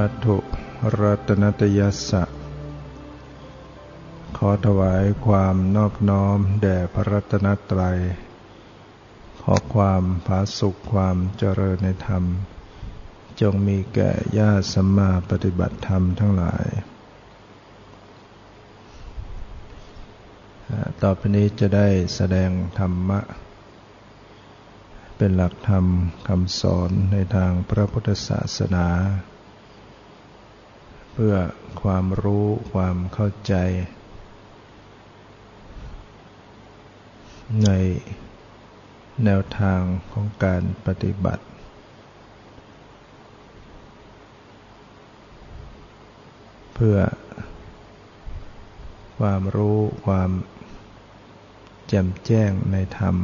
มัตถุรัตนตยัสสะ ขอถวายความนอบน้อมแด่พระรัตนตรัย ขอความผาสุขความเจริญในธรรม จงมีแก่ญาติสัมมาปฏิบัติธรรมทั้งหลาย ต่อไปนี้จะได้แสดงธรรมะ เป็นหลักธรรมคำสอนในทางพระพุทธศาสนา พื่อความรู้ความเข้าใจ ในแนวทางของการปฏิบัติ เพื่อความรู้ความแจ่มแจ้งในธรรม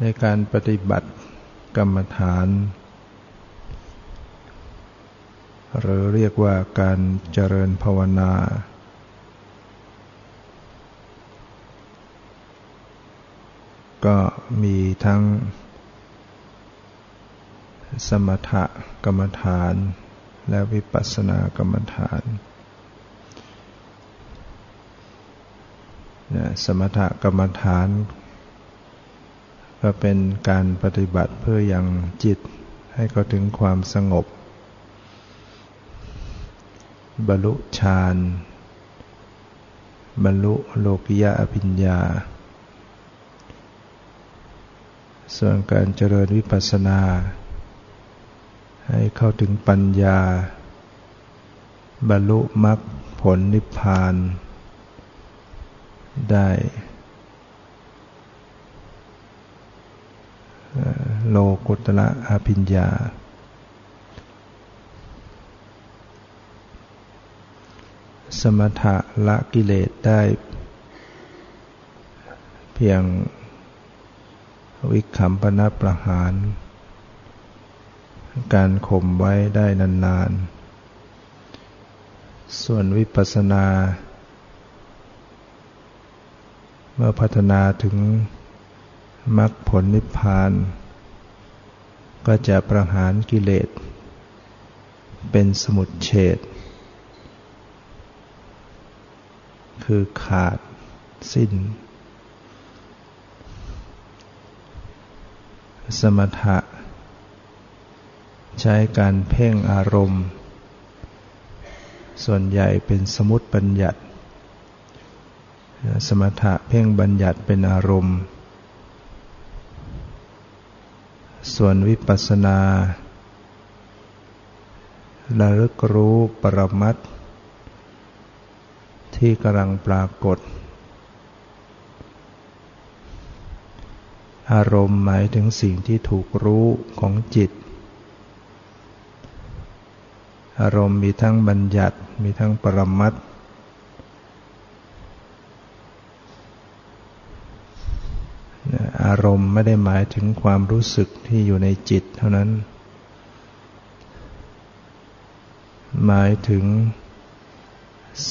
ในการปฏิบัติ กรรมฐาน หรือเรียกว่าการเจริญภาวนา ก็มีทั้ง สมถกรรมฐาน และวิปัสสนากรรมฐานสมถกรรมฐาน ก็เป็นการปฏิบัติเพื่อยังจิตให้เขาถึงความสงบ บรรลุฌานบรรลุโลกิยะอภิญญา ส่วนการเจริญวิปัสสนา ให้เข้าถึงปัญญา บรรลุมรรคผลนิพพานได้ โลกุตละอภิญญา สมถะละกิเลสได้ เพียงวิคัมปนประหาร การข่มไว้ได้นานๆ ส่วนวิปัสสนา เมื่อพัฒนาถึงมรรคผลนิพพาน ก็จะประหารกิเลส เป็นสมุดเฉดคือขาดสิ้น สมถะ ใช้การเพ่งอารมณ์ ส่วนใหญ่เป็นสมุติบัญญัติ สมถะเพ่งบัญญัติเป็นอารมณ์ ส่วนวิปัสสนาระลึกรู้ปรมัตที่กำลังปรากฏ อารมณ์หมายถึงสิ่งที่ถูกรู้ของจิต อารมณ์มีทั้งบัญญัติมีทั้งปรมัตถอารมณ์ไม่ได้หมายถึงความรู้สึกที่อยู่ในจิตเท่านั้น หมายถึง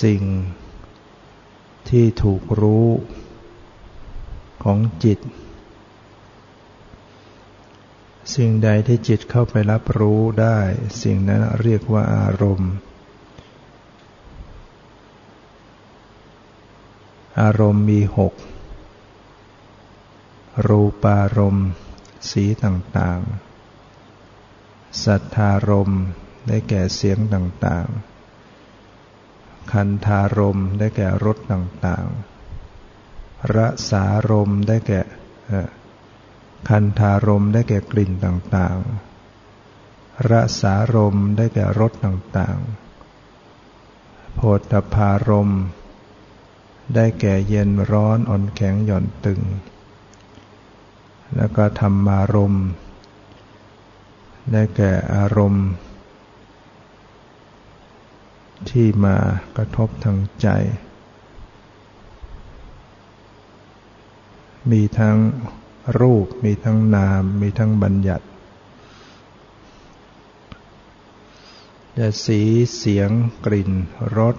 สิ่งที่ถูกรู้ของจิต สิ่งใดที่จิตเข้าไปรับรู้ได้ สิ่งนั้นเรียกว่าอารมณ์ อารมณ์มีหก รูปารมณ์ สีต่างๆ สัทธารมณ์ ได้แก่เสียงต่างๆ คันธารมณ์ ได้แก่รสต่างๆ รสารมณ์ ได้แก่คันธารมณ์ ได้แก่กลิ่นต่างๆ รสารมณ์ ได้แก่รสต่างๆ โพธพารมณ์ ได้แก่เย็นร้อนอ่อนแข็งหย่อนตึง แล้วก็ธรรมารมณ์ได้แก่อารมณ์ ที่มากระทบทางใจ มีทั้งรูปมีทั้งนาม มีทั้งบัญญัติจะสีเสียงกลิ่นรส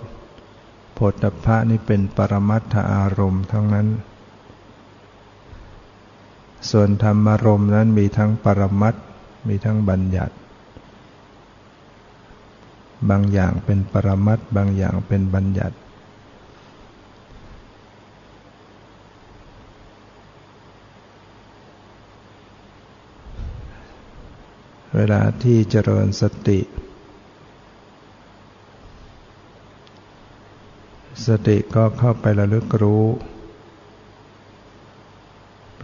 ผลตภะนี่เป็นปรมัตถอารมณ์ทั้งนั้น ส่วนธรรมารมณ์นั้นมีทั้งปรมัตมีทั้งบัญญัติ บางอย่างเป็นปรมัตบางอย่างเป็นบัญญัติ เวลาที่เจริญสติ สติก็เข้าไประลึกรู้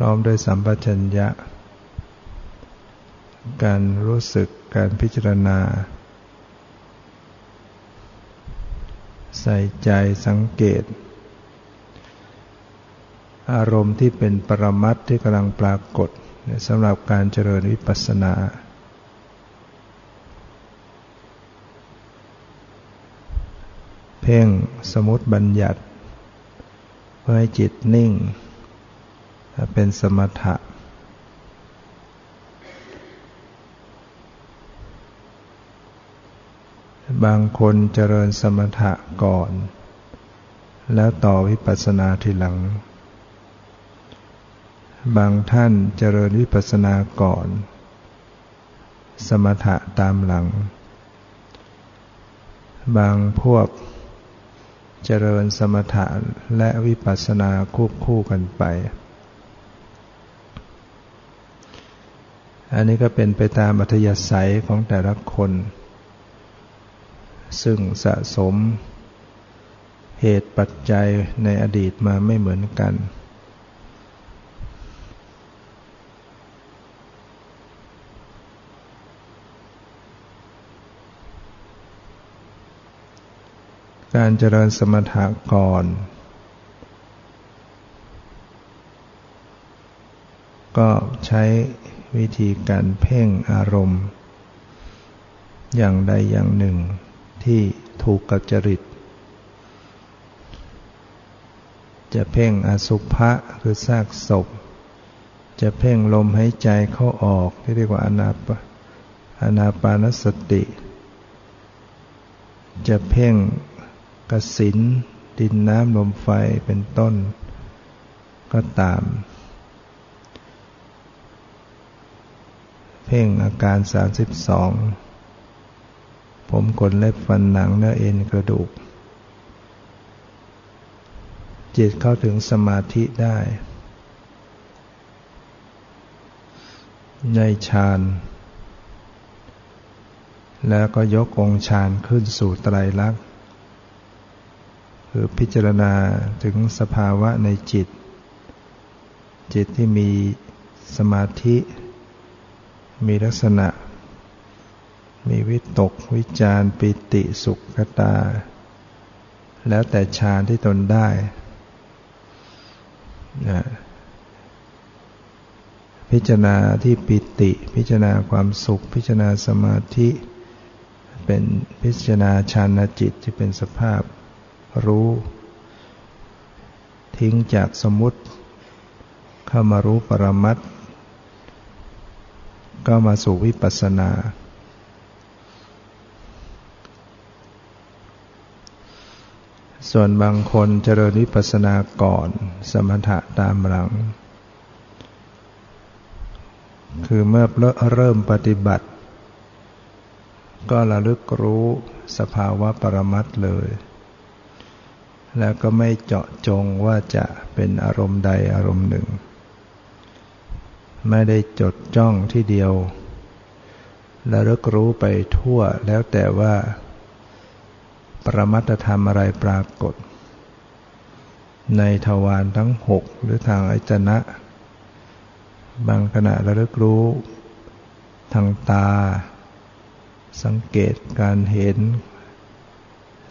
ร้อมด้วยสัมปชัญญะ การรู้สึกการพิจารณา ใส่ใจสังเกต อารมณ์ที่เป็นปรมัตที่กำลังปรากฏสำหรับการเจริญวิปัสสนาเพ่งสมุติบัญญัติ เพื่อให้จิตนิ่ง เป็นสมถะ บางคนเจริญสมถะก่อน แล้วต่อวิปัสสนาทีหลัง บางท่านเจริญวิปัสสนาก่อน สมถะตามหลัง บางพวกเจริญสมถะและวิปัสสนาควบคู่กันไป อันนี้ก็เป็นไปตามอัธยาศัยของแต่ละคน ซึ่งสะสมเหตุปัจจัยในอดีตมาไม่เหมือนกัน การเจริญสมถะก่อน ก็ใช้ วิธีการเพ่งอารมณ์ อย่างใดอย่างหนึ่งที่ถูกกับจริต จะเพ่งอสุภะคือซากศพ จะเพ่งลมหายใจเข้าออกที่เรียกว่าอนาปอนาปานสติ จะเพ่งกสินดินน้ำลมไฟเป็นต้น ก็ตาม พ่งอาการ 32 ผมขนเล็บฟันหนังเนื้อเอ็นกระดูก จิตเข้าถึงสมาธิได้ ในฌาน แล้วก็ยกองฌานขึ้นสู่ไตรลักษณ์คือพิจารณาถึงสภาวะในจิต จิตที่มีสมาธิ มีลักษณะ มีวิตก วิจารปิติสุขตา แล้วแต่ฌานที่ตนได้นะพิจารณาที่ปิติ พิจารณาความสุข พิจารณาสมาธิ เป็นพิจารณาฌานจิตที่เป็นสภาพรู้ ทิ้งจากสมุติ เข้ามารู้ปรมัตถ ก็มาสู่วิปัสสนา ส่วนบางคนเจริญวิปัสสนาก่อนสมถะตามหลัง คือเมื่อเริ่มปฏิบัติ ก็ระลึกรู้สภาวะปรมัตเลย แล้วก็ไม่เจาะจงว่าจะเป็นอารมณ์ใดอารมณ์หนึ่ง ไม่ได้จดจ้องที่เดียวและรึกรู้ไปทั่วแล้วแต่ว่า ปรมัตธรรมอะไรปรากฏ ในทวารทั้งหกหรือทางอจนะ บางขณะระลึกรู้ ทางตา สังเกตการเห็น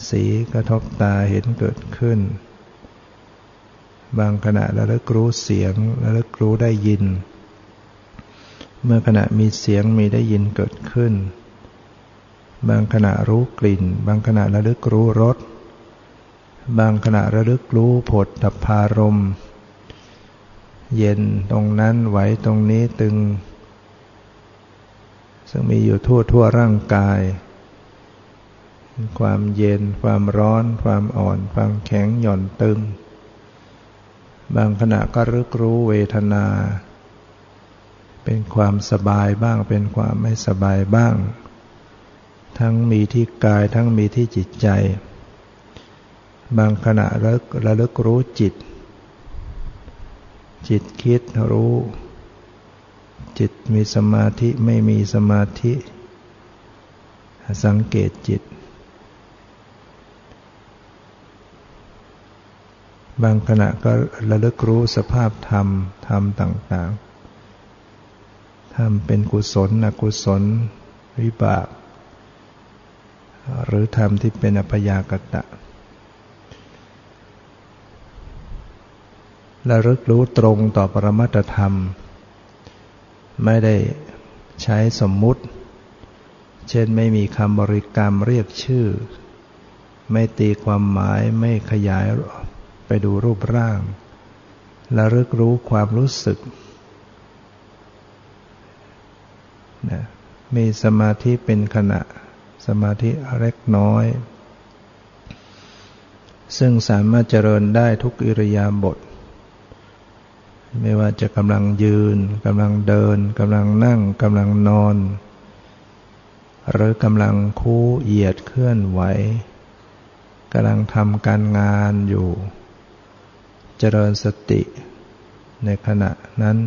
สีกระทบตาเห็นเกิดขึ้น บางขณะระลึกรู้เสียงระลึกรู้ได้ยิน เมื่อขณะมีเสียงมีได้ยินเกิดขึ้น บางขณะรู้กลิ่น บางขณะระลึกรู้รส บางขณะระลึกรู้ผลดับพารม เย็นตรงนั้นไหวตรงนี้ตึง ซึ่งมีอยู่ทั่วทั่วร่างกาย ความเย็น ความร้อน ความอ่อน ความแข็งหย่อนตึง บางขณะก็รึกรู้เวทนา เป็นความสบายบ้าง เป็นความไม่สบายบ้าง ทั้งมีที่กายทั้งมีที่จิตใจ บางขณะระลึกระลึกรู้จิต จิตคิดรู้ จิตมีสมาธิไม่มีสมาธิ สังเกตจิต บางขณะก็ระลึกรู้สภาพธรรม ธรรมต่าง ๆ ทำเป็นกุศลอกุศล วิบาก หรือทำที่เป็นอพยากตะและรึกรู้ตรงต่อปรมัตธรรม ไม่ได้ใช้สมมุติ เช่นไม่มีคำบริกรรมเรียกชื่อ ไม่ตีความหมายไม่ขยายไปดูรูปร่างและรึกรู้ความรู้สึก นะมีสมาธิเป็นขณะ สมาธิเล็กน้อย ซึ่งสามารถเจริญได้ทุกอิริยาบถไม่ว่าจะกำลังยืนกำลังเดินกำลังนั่งกำลังนอน หรือกำลังคู่เหยียดเคลื่อนไหวกำลังทำการงานอยู่ เจริญสติในขณะนั้น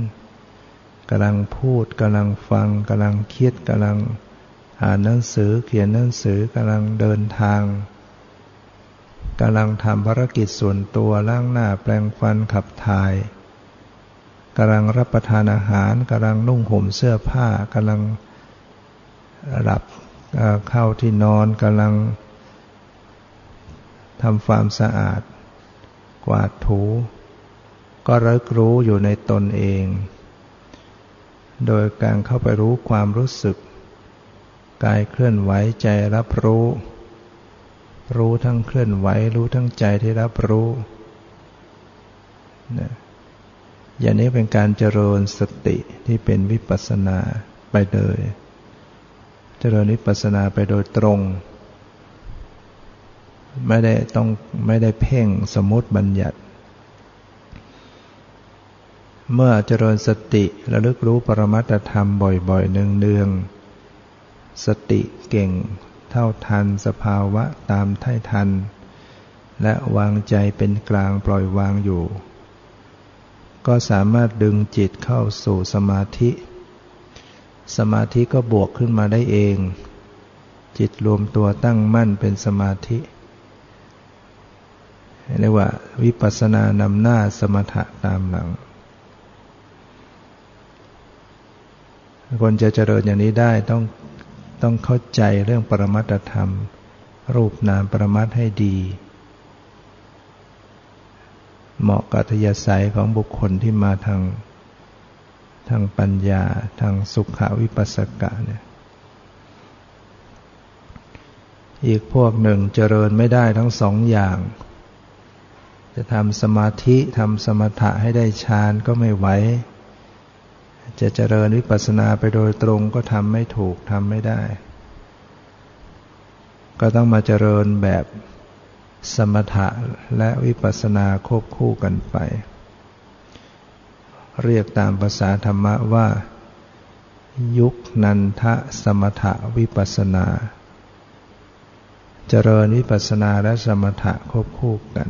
กำลังพูดกำลังฟังกำลังคิดกำลังอ่านหนังสือเขียนหนังสือกำลังเดินทางกำลังทำภารกิจส่วนตัวล้างหน้าแปลงฟันขับถ่ายกำลังรับประทานอาหารกำลังนุ่งห่มเสื้อผ้ากำลังหลับเข้าที่นอนกำลังทำความสะอาด กวาดถู ก็รึกรู้อยู่ในตนเอง โดยการเข้าไปรู้ความรู้สึก กายเคลื่อนไหวใจรับรู้ รู้ทั้งเคลื่อนไหวรู้ทั้งใจที่รับรู้นะอย่างนี้เป็นการเจริญสติที่เป็นวิปัสสนาไปเลย เจริญวิปัสนาไปโดยตรง ไม่ได้ต้องไม่ได้เพ่งสมมติบัญญัติ เมื่อเจริญสติระลึกรู้ปรมัตธรรมบ่อยๆ เนืองๆ สติเก่งเท่าทันสภาวะตามท่ทัน และวางใจเป็นกลางปล่อยวางอยู่ ก็สามารถดึงจิตเข้าสู่สมาธิ สมาธิก็บวกขึ้นมาได้เอง จิตรวมตัวตั้งมั่นเป็นสมาธิเรียกว่าวิปัสสนานำหน้าสมถะตามหลัง คนจะเจริญอย่างนี้ได้ต้องต้องเข้าใจเรื่องปรมัตธรรม รูปนามปรมัตให้ดี เหมาะกับทยาสัยของบุคคลที่มาทางทางปัญญาทางสุขวิปัสสกะเนี่ยอีกพวกหนึ่งเจริญไม่ได้ทั้งสองอย่าง จะทำสมาธิทำสมถะให้ได้ฌานก็ไม่ไหว จะเจริญวิปัสสนาไปโดยตรงก็ทำไม่ถูกทำไม่ได้ ก็ต้องมาเจริญแบบสมถะและวิปัสสนาควบคู่กันไป เรียกตามภาษาธรรมะว่า ยุคนันทะสมถะวิปัสสนา เจริญวิปัสสนาและสมถะควบคู่กัน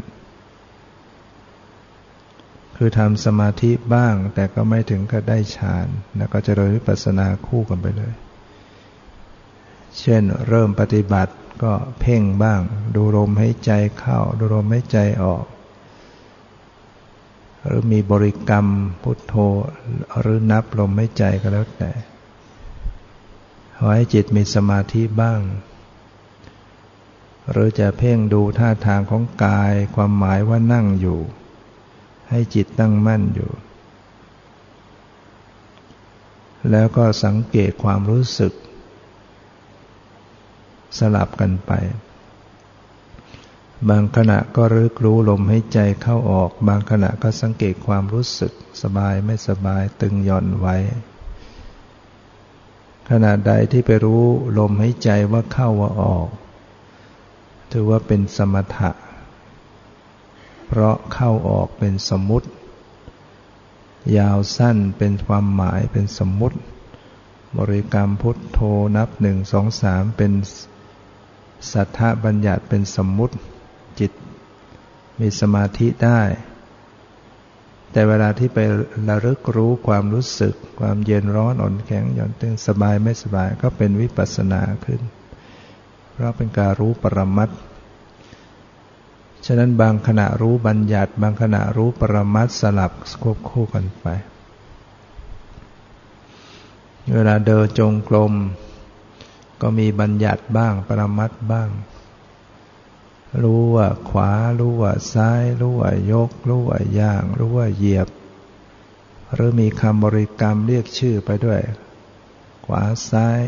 คือทำสมาธิบ้าง แต่ก็ไม่ถึงกับได้ฌานแล้วก็จะเริญวิปัสสนาคู่กันไปเลย เช่นเริ่มปฏิบัติก็เพ่งบ้าง ดูลมให้ใจเข้า ดูลมให้ใจออก หรือมีบริกรรมพุทโธหรือนับลมให้ใจก็แล้วแต่ขอให้จิตมีสมาธิบ้าง หรือจะเพ่งดูท่าทางของกาย ความหมายว่านั่งอยู่ ให้จิตตั้งมั่นอยู่ แล้วก็สังเกตความรู้สึก สลับกันไป บางขณะก็รึกรู้ลมให้ใจเข้าออก บางขณะก็สังเกตความรู้สึก สบายไม่สบายตึงหย่อนไว้ ขณะใดที่ไปรู้ลมให้ใจว่าเข้าว่าออก ถือว่าเป็นสมถะ เพราะเข้าออกเป็นสมมุติ ยาวสั้นเป็นความหมายเป็นสมมุติ บริกรรมพุทโธนับหนึ่งสองสามเป็นสัทธบัญญัติเป็นสมมุติจิต มีสมาธิได้ แต่เวลาที่ไประลึกรู้ความรู้สึก ความเย็นร้อนอ่อนแข็งหย่อนตึงสบายไม่สบายก็เป็นวิปัสสนาขึ้น เพราะเป็นการรู้ปรมัต ฉะนั้นบางขณะรู้บัญญัติ บางขณะรู้ปรมัตสลับควบคู่กันไป เวลาเดินจงกรมก็มีบัญญัติบ้าง ปรมัตบ้าง รู้ว่าขวา รู้ว่าซ้าย รู้ว่ายก รู้ว่าย่าง รู้ว่าเหยียบ หรือมีคำบริกรรมเรียกชื่อไปด้วย ขวาซ้าย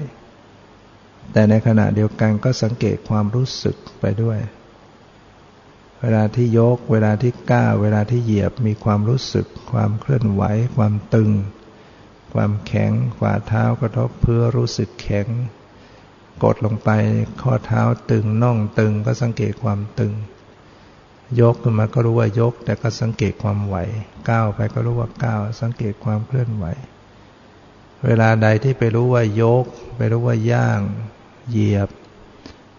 แต่ในขณะเดียวกันก็สังเกตความรู้สึกไปด้วย เวลาที่ยก เวลาที่ก้าวเวลาที่เหยียบมีความรู้สึก ความเคลื่อนไหว ความตึง ความแข็งฝ่าเท้ากระทบเพื่อรู้สึกแข็ง กดลงไปข้อเท้าตึงน่องตึงก็สังเกตความตึง ยกขึ้นมาก็รู้ว่ายก แต่ก็สังเกตความไหวก้าวไปก็รู้ว่าก้าวสังเกตความเคลื่อนไหว เวลาใดที่ไปรู้ว่ายก ไปรู้ว่าย่าง เหยียบ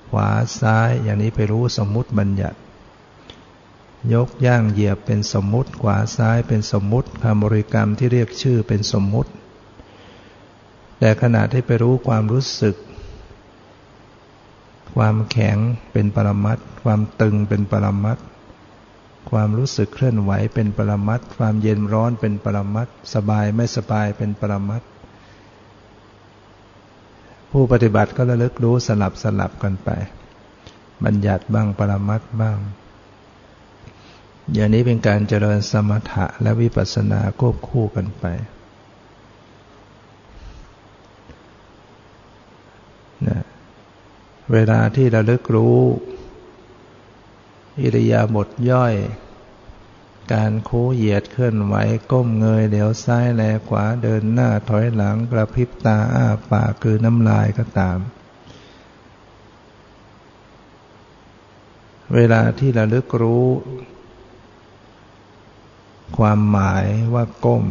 ขวาซ้าย อย่างนี้ไปรู้สมมุติบัญญัติ ยกย่างเหยียบเป็นสมมุติ ขวาซ้ายเป็นสมมุติคำบริกรรมที่เรียกชื่อเป็นสมมุติ แต่ขณะที่ไปรู้ความรู้สึก ความแข็งเป็นปรมัตความตึงเป็นปรมัตความรู้สึกเคลื่อนไหวเป็นปรมัตความเย็นร้อนเป็นปรมัตสบายไม่สบายเป็นปรมัตผู้ปฏิบัติก็ระลึกรู้สลับสลับกันไป บัญญัติบ้างปรมัตบ้าง อย่างนี้เป็นการเจริญสมถะและวิปัสสนาควบคู่กันไปนะเวลาที่เระลึกรู้ อิริยาบถย่อย การคูเหยียดเคลื่อนไหวก้มเงยเดี๋ยวซ้ายแลขวาเดินหน้าถอยหลังกระพริบตาอ้าปากคือน้ำลายก็ตาม เวลาที่เระลึกรู้ ความหมายว่าก้ม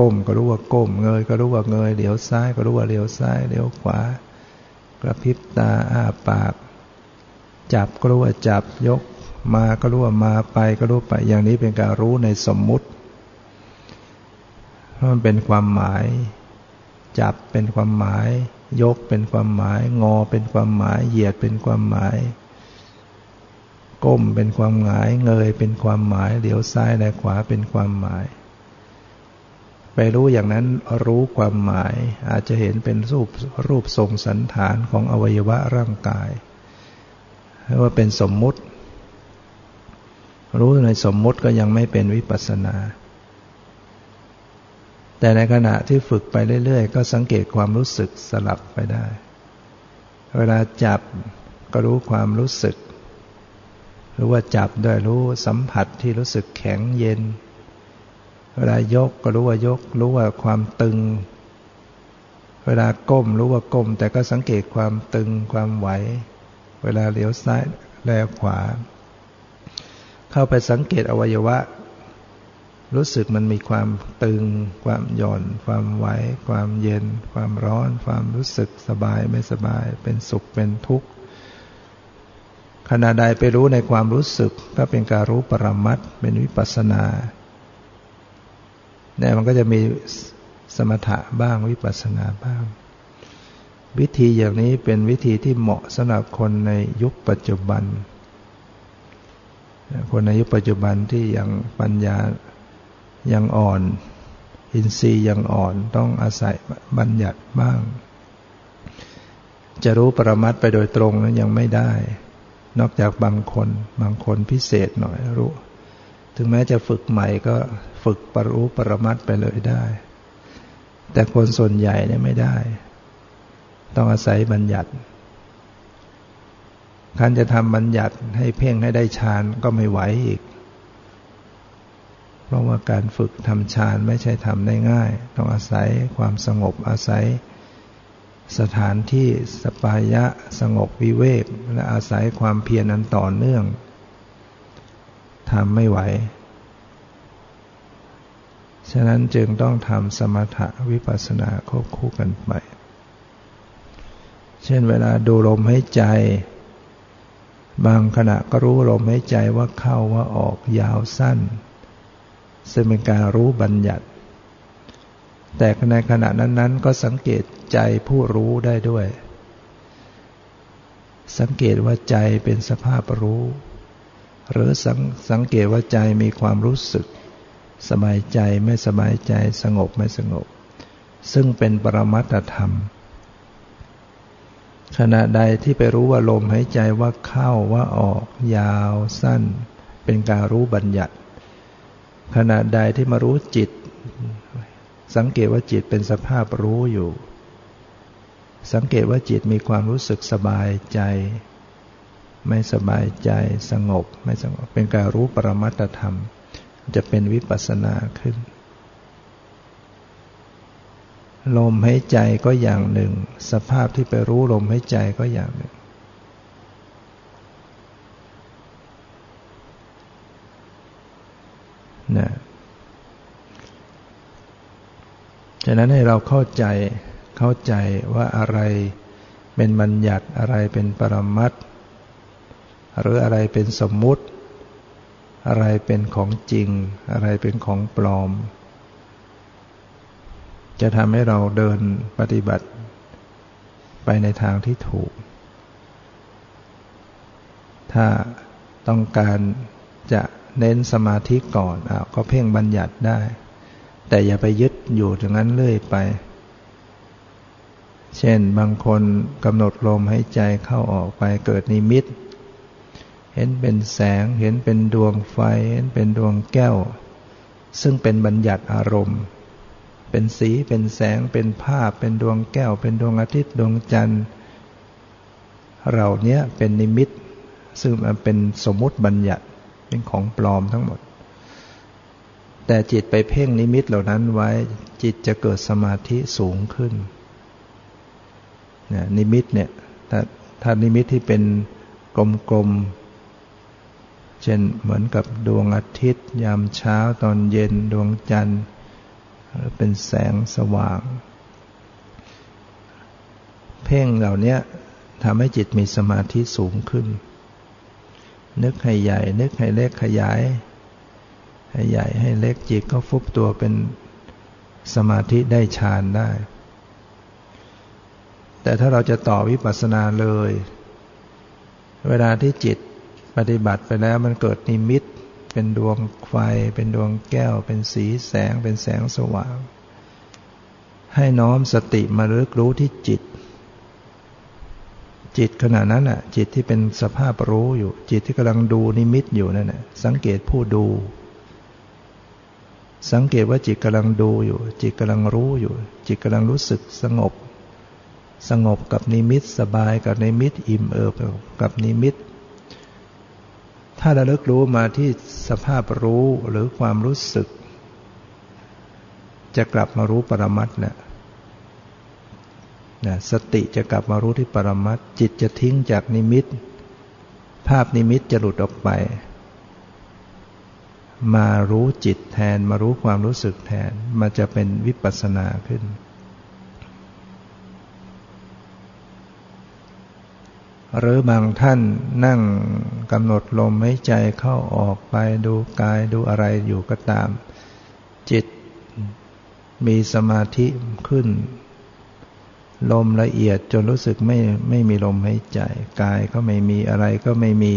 ก้มก็รู้ว่าก้ม เงยก็รู้ว่าเงยเดี๋ยวซ้ายก็รู้ว่าเดี๋ยวซ้ายเดี๋ยวขวา กระพริบตาอ้าปาก จับก็รู้ว่าจับยกมาก็รู้ว่ามาไปก็รู้ไป อย่างนี้เป็นการรู้ในสมมุติเพราะมันเป็นความหมาย จับเป็นความหมาย ยกเป็นความหมาย งอเป็นความหมาย เหยียดเป็นความหมาย ก้มเป็นความหมาย เงยเป็นความหมายเหลียวซ้ายและขวาเป็นความหมาย ไปรู้อย่างนั้นรู้ความหมาย อาจจะเห็นเป็นรูปรูปทรงสันฐานของอวัยวะร่างกายว่าเป็นสมมุติ รู้ในสมมุติก็ยังไม่เป็นวิปัสนา แต่ในขณะที่ฝึกไปเรื่อยๆ ก็สังเกตความรู้สึกสลับไปได้ เวลาจับก็รู้ความรู้สึก หรือว่าจับด้วยรู้สัมผัสที่รู้สึกแข็งเย็น เวลายกก็รู้ว่ายก รู้ว่าความตึง เวลาก้มรู้ว่าก้ม แต่ก็สังเกตความตึงความไหว เวลาเลี้ยวซ้ายแลขวา เข้าไปสังเกตอวัยวะ รู้สึกมันมีความตึง ความหย่อน ความไหว ความเย็น ความร้อน ความรู้สึกสบายไม่สบาย เป็นสุขเป็นทุกข์ ขณะใดไปรู้ในความรู้สึกก็เป็นการรู้ปรมัตเป็นวิปัสนาเนี่ยมันก็จะมีสมถะบ้างวิปัสสนาบ้าง วิธีอย่างนี้เป็นวิธีที่เหมาะสำหรับคนในยุคปัจจุบัน คนในยุคปัจจุบันที่ยังปัญญายังอ่อน อินทรีย์ยังอ่อนต้องอาศัยบัญญัติบ้าง จะรู้ปรมัตไปโดยตรงนั้นยังไม่ได้ นอกจากบางคนบางคนพิเศษหน่อยรู้ ถึงแม้จะฝึกใหม่ก็ฝึกปรู้ปรมัตไปเลยได้ แต่คนส่วนใหญ่เนี่ยไม่ได้ ต้องอาศัยบัญญัติท่านจะทำบัญญัติให้เพ่งให้ได้ฌานก็ไม่ไหวอีก เพราะว่าการฝึกทำฌานไม่ใช่ทำได้ง่าย ต้องอาศัยความสงบอาศัย สถานที่สปายะสงบวิเวก และอาศัยความเพียรนั้นต่อเนื่องทำไม่ไหว ฉะนั้นจึงต้องทำสมถะวิปัสสนาควบคู่กันไป เช่นเวลาดูลมหายใจ บางขณะก็รู้ลมหายใจว่าเข้าว่าออกยาวสั้น ซึ่งเป็นการรู้บัญญัติ แต่ในขณะนั้นๆ ก็สังเกตใจผู้รู้ได้ด้วย สังเกตว่าใจเป็นสภาพรู้ หรือสังสงเกตว่าใจมีความรู้สึก สบายใจไม่สบายใจสงบไม่สงบ ซึ่งเป็นปรมัตธรรม ขณะใดที่ไปรู้ว่าลมหายใจว่าเข้าว่าออก ยาวสั้น เป็นการรู้บัญญัติ ขณะใดที่มารู้จิต สังเกตว่าจิตเป็นสภาพรู้อยู่ สังเกตว่าจิตมีความรู้สึกสบายใจ ไม่สบายใจสงบ ไม่สงบ เป็นการรู้ปรมัตธรรม จะเป็นวิปัสสนาขึ้น ลมหายใจก็อย่างหนึ่ง สภาพที่ไปรู้ลมหายใจก็อย่างหนึ่ง ฉะนั้นให้เราเข้าใจเข้าใจว่าอะไรเป็นบัญญัติอะไรเป็นปรมัตหรืออะไรเป็นสมมุติ อะไรเป็นของจริง อะไรเป็นของปลอม จะทำให้เราเดินปฏิบัติ ไปในทางที่ถูก ถ้าต้องการจะเน้นสมาธิก่อนอก็เพ่งบัญญัติได้ แต่อย่าไปยึดอยู่อย่างนั้นเรื่อยไป เช่นบางคนกำหนดลมให้ใจเข้าออกไปเกิดนิมิต เห็นเป็นแสง เห็นเป็นดวงไฟ เห็นเป็นดวงแก้ว ซึ่งเป็นบัญญัติอารมณ์ เป็นสีเป็นแสงเป็นภาพ เป็นดวงแก้ว เป็นดวงอาทิตย์ดวงจันทร์เราเนี้ยเป็นนิมิต ซึ่งมันเป็นสมมติบัญญัติเป็นของปลอมทั้งหมด แต่จิตไปเพ่งนิมิตเหล่านั้นไว้ จิตจะเกิดสมาธิสูงขึ้นนนิมิตเนี่ยถ้าถ้านิมิตที่เป็นกลมๆ เช่นเหมือนกับดวงอาทิตย์ ยามเช้าตอนเย็นดวงจันทร์เป็นแสงสว่าง เพ่งเหล่านี้ทำให้จิตมีสมาธิสูงขึ้น นึกให้ใหญ่ นึกให้เล็กขยาย ให้ใหญ่ให้เล็กจิตก็ฟุบตัวเป็นสมาธิได้ฌานได้ แต่ถ้าเราจะต่อวิปัสสนาเลย เวลาที่จิตปฏิบัติไปแล้วมันเกิดนิมิต เป็นดวงไฟ เป็นดวงแก้ว เป็นสีแสง เป็นแสงสว่าง ให้น้อมสติมาระลึกรู้ที่จิต จิตขณะนั้นอะ จิตที่เป็นสภาพรู้อยู่ จิตที่กำลังดูนิมิตอยู่นั่นแหละสังเกตผู้ดู สังเกตว่าจิตกำลังดูอยู่ จิตกำลังรู้อยู่ จิตกำลังรู้สึกสงบ สงบกับนิมิตสบายกับนิมิตอิ่มเอิบกับนิมิต ถ้าระลึกรู้มาที่สภาพรู้หรือความรู้สึก จะกลับมารู้ปรมัตถ์แหละนะสติจะกลับมารู้ที่ปรมัตจิตจะทิ้งจากนิมิต ภาพนิมิตจะหลุดออกไป มารู้จิตแทน มารู้ความรู้สึกแทน มันจะเป็นวิปัสสนาขึ้น หรือบางท่านนั่งกำหนดลมหายใจเข้าออกไปดูกายดูอะไรอยู่ก็ตาม จิตมีสมาธิขึ้น ลมละเอียดจนรู้สึกไม่ไม่มีลมหายใจ กายก็ไม่มีอะไรก็ไม่มี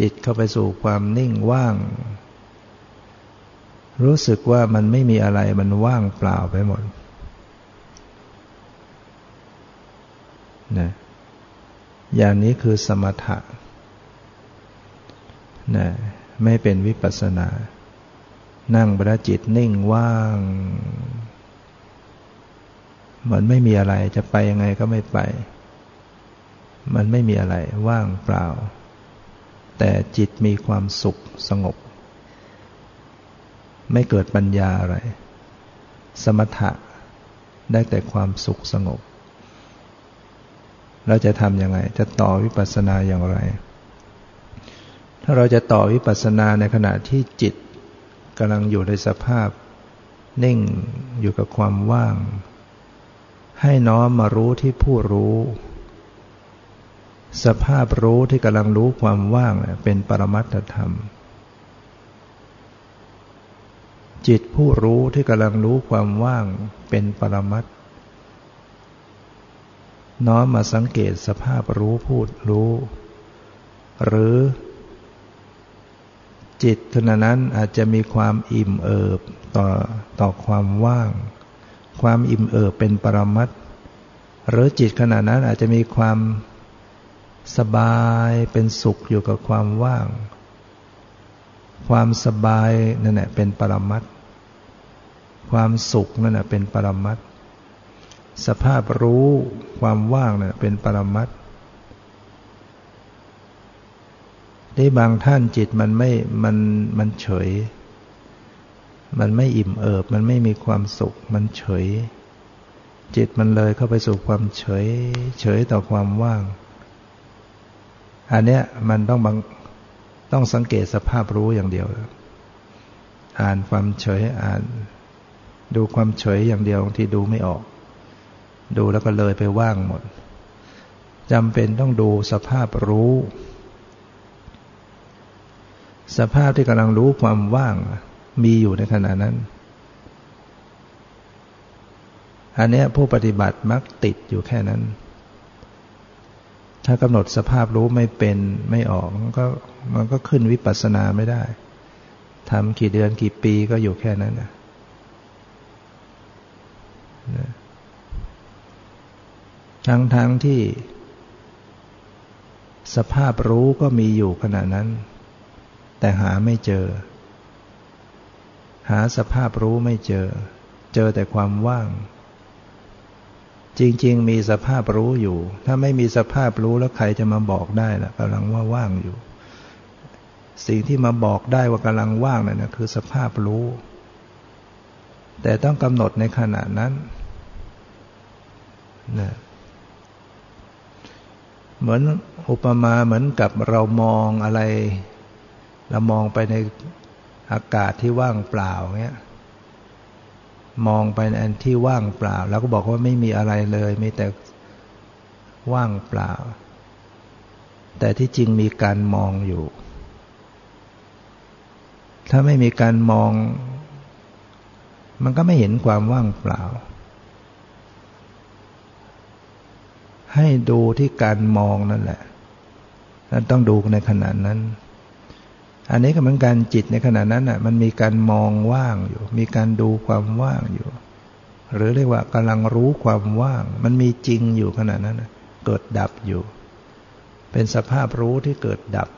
จิตเข้าไปสู่ความนิ่งว่าง รู้สึกว่ามันไม่มีอะไรมันว่างเปล่าไปหมดนะอย่างนี้คือสมถะนะไม่เป็นวิปัสสนา นั่งบระจิตนิ่งว่างมือนไม่มีอะไรจะไปยังไงก็ไม่ไป มันไม่มีอะไรว่างเปล่า แต่จิตมีความสุขสงบ ไม่เกิดปัญญาอะไร สมถะได้แต่ความสุขสงบ เราจะทำยังไง จะต่อวิปัสสนาอย่างไร ถ้าเราจะต่อวิปัสสนาในขณะที่จิตกำลังอยู่ในสภาพ นิ่งอยู่กับความว่าง ให้น้อมมารู้ที่ผู้รู้ สภาพรู้ที่กำลังรู้ความว่างเป็นปรมัตถธรรม จิตผู้รู้ที่กำลังรู้ความว่างเป็นปรมัตน้อมมาสังเกตสภาพรู้พูดรู้ หรือ จิตขณะนั้นอาจจะมีความอิ่มเอิบต่อต่อความว่าง ความอิ่มเอิบเป็นปรมัตหรือจิตขณะนั้นอาจจะมีความสบายเป็นสุขอยู่กับความว่าง ความสบายนั่นแหละเป็นปรมัตความสุขนั่นแหละเป็นปรมัตสภาพรู้ความว่างนั่นเป็นปรมัตถที่บางท่านจิตมันไม่มันมันเฉย มันไม่อิ่มเอิบ มันไม่มีความสุข มันเฉย จิตมันเลยเข้าไปสู่ความเฉย เฉยต่อความว่าง อันเนี้ยมันต้องบาง ต้องสังเกตสภาพรู้อย่างเดียว อ่านความเฉยอ่าน ดูความเฉยอย่างเดียวที่ดูไม่ออก ดูแล้วก็เลยไปว่างหมดจำเป็นต้องดูสภาพรู้ สภาพที่กำลังรู้ความว่างมีอยู่ในขณะนั้น อันนี้ผู้ปฏิบัติมักติดอยู่แค่นั้น ถ้ากำหนดสภาพรู้ไม่เป็นไม่ออกมันก็มันก็ขึ้นวิปัสสนาไม่ได้ทำกี่เดือนกี่ปีก็อยู่แค่นั้นนะทั้งทั้งที่ สภาพรู้ก็มีอยู่ขณะนั้น แต่หาไม่เจอ หาสภาพรู้ไม่เจอ เจอแต่ความว่าง จริง ๆ มีสภาพรู้อยู่ ถ้าไม่มีสภาพรู้แล้วใครจะมาบอกได้ล่ะกำลังว่าว่างอยู่ สิ่งที่มาบอกได้ว่ากำลังว่างนั่นนะคือสภาพรู้ แต่ต้องกำหนดในขณะนั้นนะเหมือนอุปมาเหมือนกับเรามองอะไร เรามองไปในอากาศที่ว่างเปล่าเงี้ย มองไปในอันที่ว่างเปล่า แล้วก็บอกว่าไม่มีอะไรเลยมีแต่ว่างเปล่า แต่ที่จริงมีการมองอยู่ ถ้าไม่มีการมอง มันก็ไม่เห็นความว่างเปล่า ให้ดูที่การมองนั่นแหละแล้วต้องดูในขณะนั้น อันนี้ก็เหมือนกันจิตในขณะนั้นอะมันมีการมองว่างอยู่ มีการดูความว่างอยู่ หรือเรียกว่ากำลังรู้ความว่าง มันมีจริงอยู่ขณะนั้นเกิดดับอยู่ เป็นสภาพรู้ที่เกิดดับ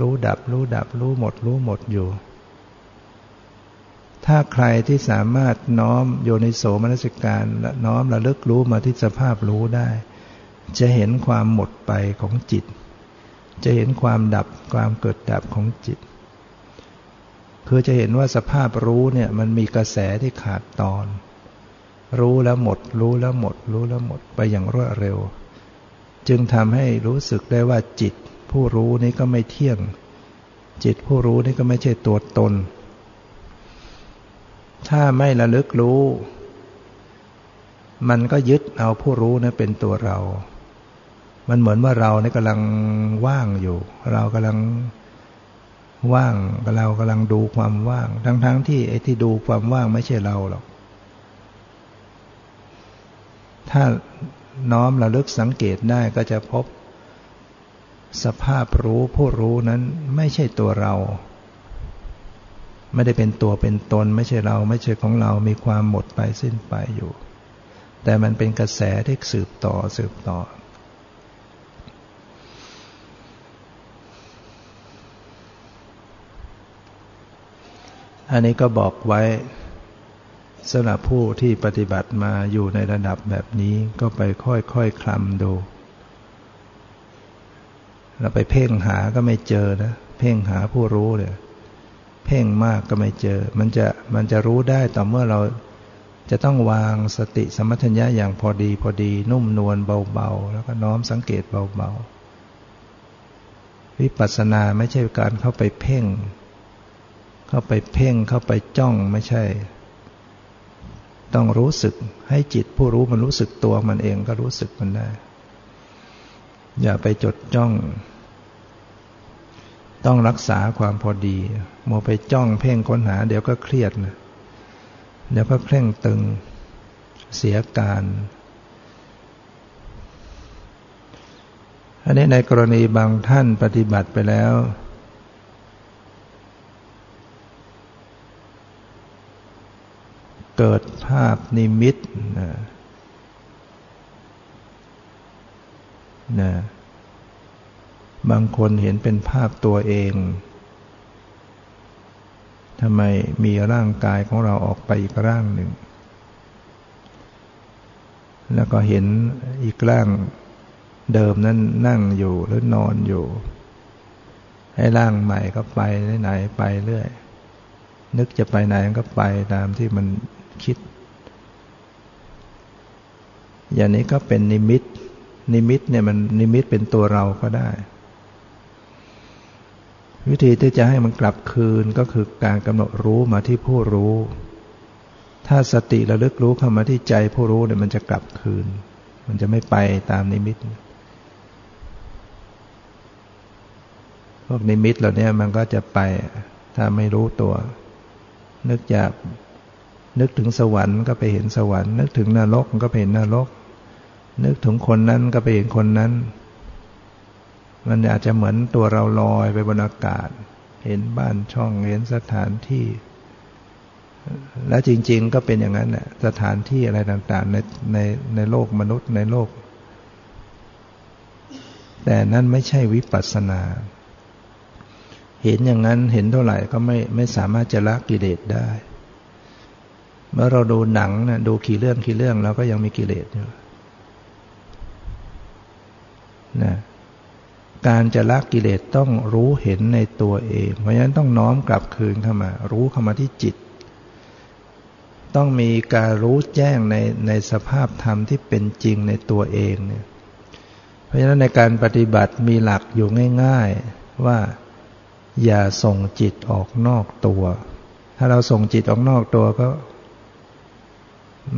รู้ดับ รู้ดับ รู้หมด รู้หมดอยู่ ถ้าใครที่สามารถน้อมโยนิโสมนสิการและน้อมระลึกรู้มาที่สภาพรู้ได้ จะเห็นความหมดไปของจิต จะเห็นความดับความเกิดดับของจิต คือจะเห็นว่าสภาพรู้เนี่ยมันมีกระแสที่ขาดตอน รู้แล้วหมด รู้แล้วหมด รู้แล้วหมดไปอย่างรวดเร็ว จึงทำให้รู้สึกได้ว่าจิต ผู้รู้นี้ก็ไม่เที่ยง จิตผู้รู้นี่ก็ไม่ใช่ตัวตน ถ้าไม่ระลึกรู้ มันก็ยึดเอาผู้รู้นะเป็นตัวเรา มันเหมือนว่าเราเนี่ยกำลังว่างอยู่ เรากำลังว่างเรากำลังดูความว่าง ทั้งๆทที่ไอ้ที่ดูความว่างไม่ใช่เราหรอก ถ้าน้อมระลึกสังเกตได้ก็จะพบ สภาพรู้ผู้รู้นั้นไม่ใช่ตัวเรา ไม่ได้เป็นตัวเป็นตน ไม่ใช่เรา ไม่ใช่ของเรา มีความหมดไปสิ้นไปอยู่ แต่มันเป็นกระแสที่สืบต่อสืบต่อ อันนี้ก็บอกไว้สำหรับผู้ที่ปฏิบัติมาอยู่ในระดับแบบนี้ก็ไปค่อยๆคคลำดู เราไปเพ่งหาก็ไม่เจอนะ เพ่งหาผู้รู้เลยเพ่งมากก็ไม่เจอ มันจะมันจะรู้ได้ต่อเมื่อเราจะต้องวางสติสมัชัญญะอย่างพอดีพอดี นุ่มนวลเบาๆ แล้วก็น้อมสังเกตเบาๆ วิปัสสนาไม่ใช่การเข้าไปเพ่ง เข้าไปเพ่งเข้าไปจ้องไม่ใช่ ต้องรู้สึกให้จิตผู้รู้มันรู้สึกตัวมันเองก็รู้สึกมันได้ อย่าไปจดจ้อง ต้องรักษาความพอดีมัวไปจ้องเพ่งค้นหา เดี๋ยวก็เครียดนะเดี๋ยวก็เคร่งตึงเสียการอันนี้ในกรณีบางท่านปฏิบัติไปแล้ว เกิดภาพนิมิตนะนะบางคนเห็นเป็นภาพตัวเองทำไมมีร่างกายของเราออกไปอีกร่างหนึ่ง แล้วก็เห็นอีกร่างเดิมนั้นนั่งอยู่หรือนอนอยู่ ให้ร่างใหม่ก็ไปไหนไปเรื่อย นึกจะไปไหนก็ไปตามที่มัน คิด อย่างนี้ก็เป็นนิมิต นิมิตเนี่ยมันนิมิตเป็นตัวเราก็ได้ วิธีที่จะให้มันกลับคืนก็คือการกำหนดรู้มาที่ผู้รู้ ถ้าสติระลึกรู้เข้ามาที่ใจผู้รู้เนี่ยมันจะกลับคืน มันจะไม่ไปตามนิมิตพวกนิมิตเหล่านี้มันก็จะไปถ้าไม่รู้ตัว นึกอยาก นึกถึงสวรรค์ก็ไปเห็นสวรรค์ นึกถึงนรกก็ไปเห็นนรก นึกถึงคนนั้นก็ไปเห็นคนนั้น มันอาจจะเหมือนตัวเราลอยไปบนอากาศ เห็นบ้านช่องเห็นสถานที่ และจริง ๆ ก็เป็นอย่างนั้นแหละสถานที่อะไรต่างๆในในในโลกมนุษย์ในโลก แต่นั่นไม่ใช่วิปัสสนาเห็นอย่างนั้นเห็นเท่าไหร่ก็ไม่ไม่สามารถจะละกิเลสได้ เมื่อเราดูหนังนะดูกี่เรื่องกี่เรื่องเราก็ยังมีกิเลสอยู่นะการจะละกิเลสต้องรู้เห็นในตัวเอง เพราะฉะนั้นต้องน้อมกลับคืนเข้ามา รู้เข้ามาที่จิต ต้องมีการรู้แจ้งในในสภาพธรรมที่เป็นจริงในตัวเองเนี่ย เพราะฉะนั้นในการปฏิบัติมีหลักอยู่ง่าย ๆว่าอย่าส่งจิตออกนอกตัว ถ้าเราส่งจิตออกนอกตัวก็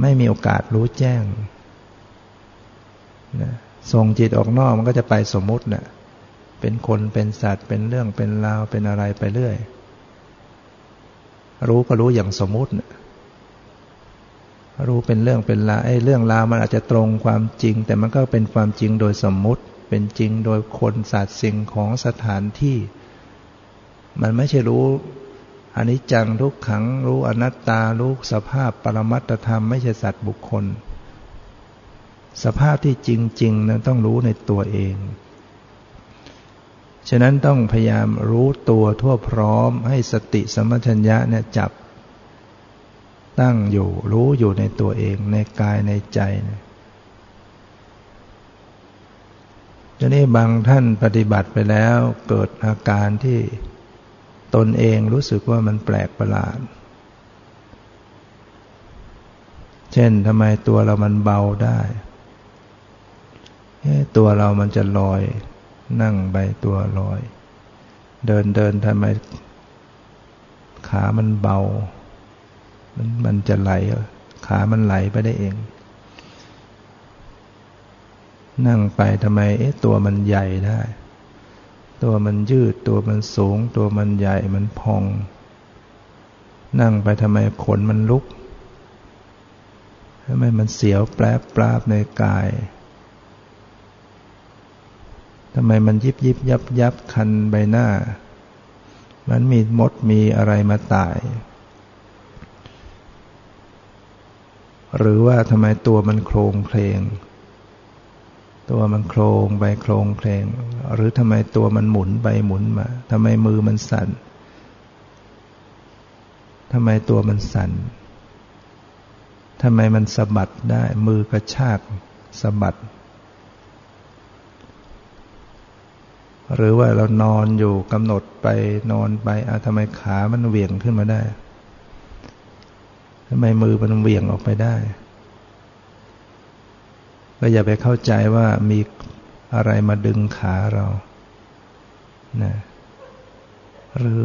ไม่มีโอกาสรู้แจ้งนะส่งจิตออกนอกมันก็จะไปสมมุตินะ่ะเป็นคนเป็นสัตว์ เป็นเรื่องเป็นราวเป็นอะไรไปเรื่อย รู้ก็รู้อย่างสมมุตินะรู้เป็นเรื่องเป็นราวไอ้เรื่องราวมันอาจจะตรงความจริง แต่มันก็เป็นความจริงโดยสมมุติ เป็นจริงโดยคนสัตว์สิ่งของสถานที่ มันไม่ใช่รู้ อนิจจังทุกขังรู้อนัตตารู้สภาพปรมัตธรรมไม่ใช่สัตว์บุคคล สภาพที่จริงๆนั้นต้องรู้ในตัวเอง ฉะนั้นต้องพยายามรู้ตัวทั่วพร้อมให้สติสมัชัญญะเนี่ยจับ ตั้งอยู่รู้อยู่ในตัวเองในกายในใจนี่ยทีนี้บางท่านปฏิบัติไปแล้วเกิดอาการที่ ตนเองรู้สึกว่ามันแปลกประหลาด เช่นทำไมตัวเรามันเบาได้ตัวเรามันจะลอย นั่งไปตัวลอย เดินเดินทำไม ขามันเบา มันมันจะไหล ขามันไหลไปได้เอง นั่งไปทำไมเอ๊ะตัวมันใหญ่ได้ ตัวมันยืดตัวมันสูง ตัวมันใหญ่มันพอง นั่งไปทำไมขนมันลุกทำไมมันเสียวแปรปราบในกายทำไมมันยิบยิบยับยับคันใบหน้า มันมีมดมีอะไรมาตาย หรือว่าทำไมตัวมันโครงเพลง ตัวมันโครงไปโครงเพลง หรือทำไมตัวมันหมุนไปหมุนมาทำไมมือมันสั่นทำไมตัวมันสั่นทำไมมันสะบัดได้ มือกระชากสะบัด หรือว่าเรานอนอยู่กำหนดไปนอนไปอาทำไมขามันเหวี่ยงขึ้นมาได้ทำไมมือมันเหวี่ยงออกไปได้ ก็อย่าไปเข้าใจว่ามีอะไรมาดึงขาเรานะหรือ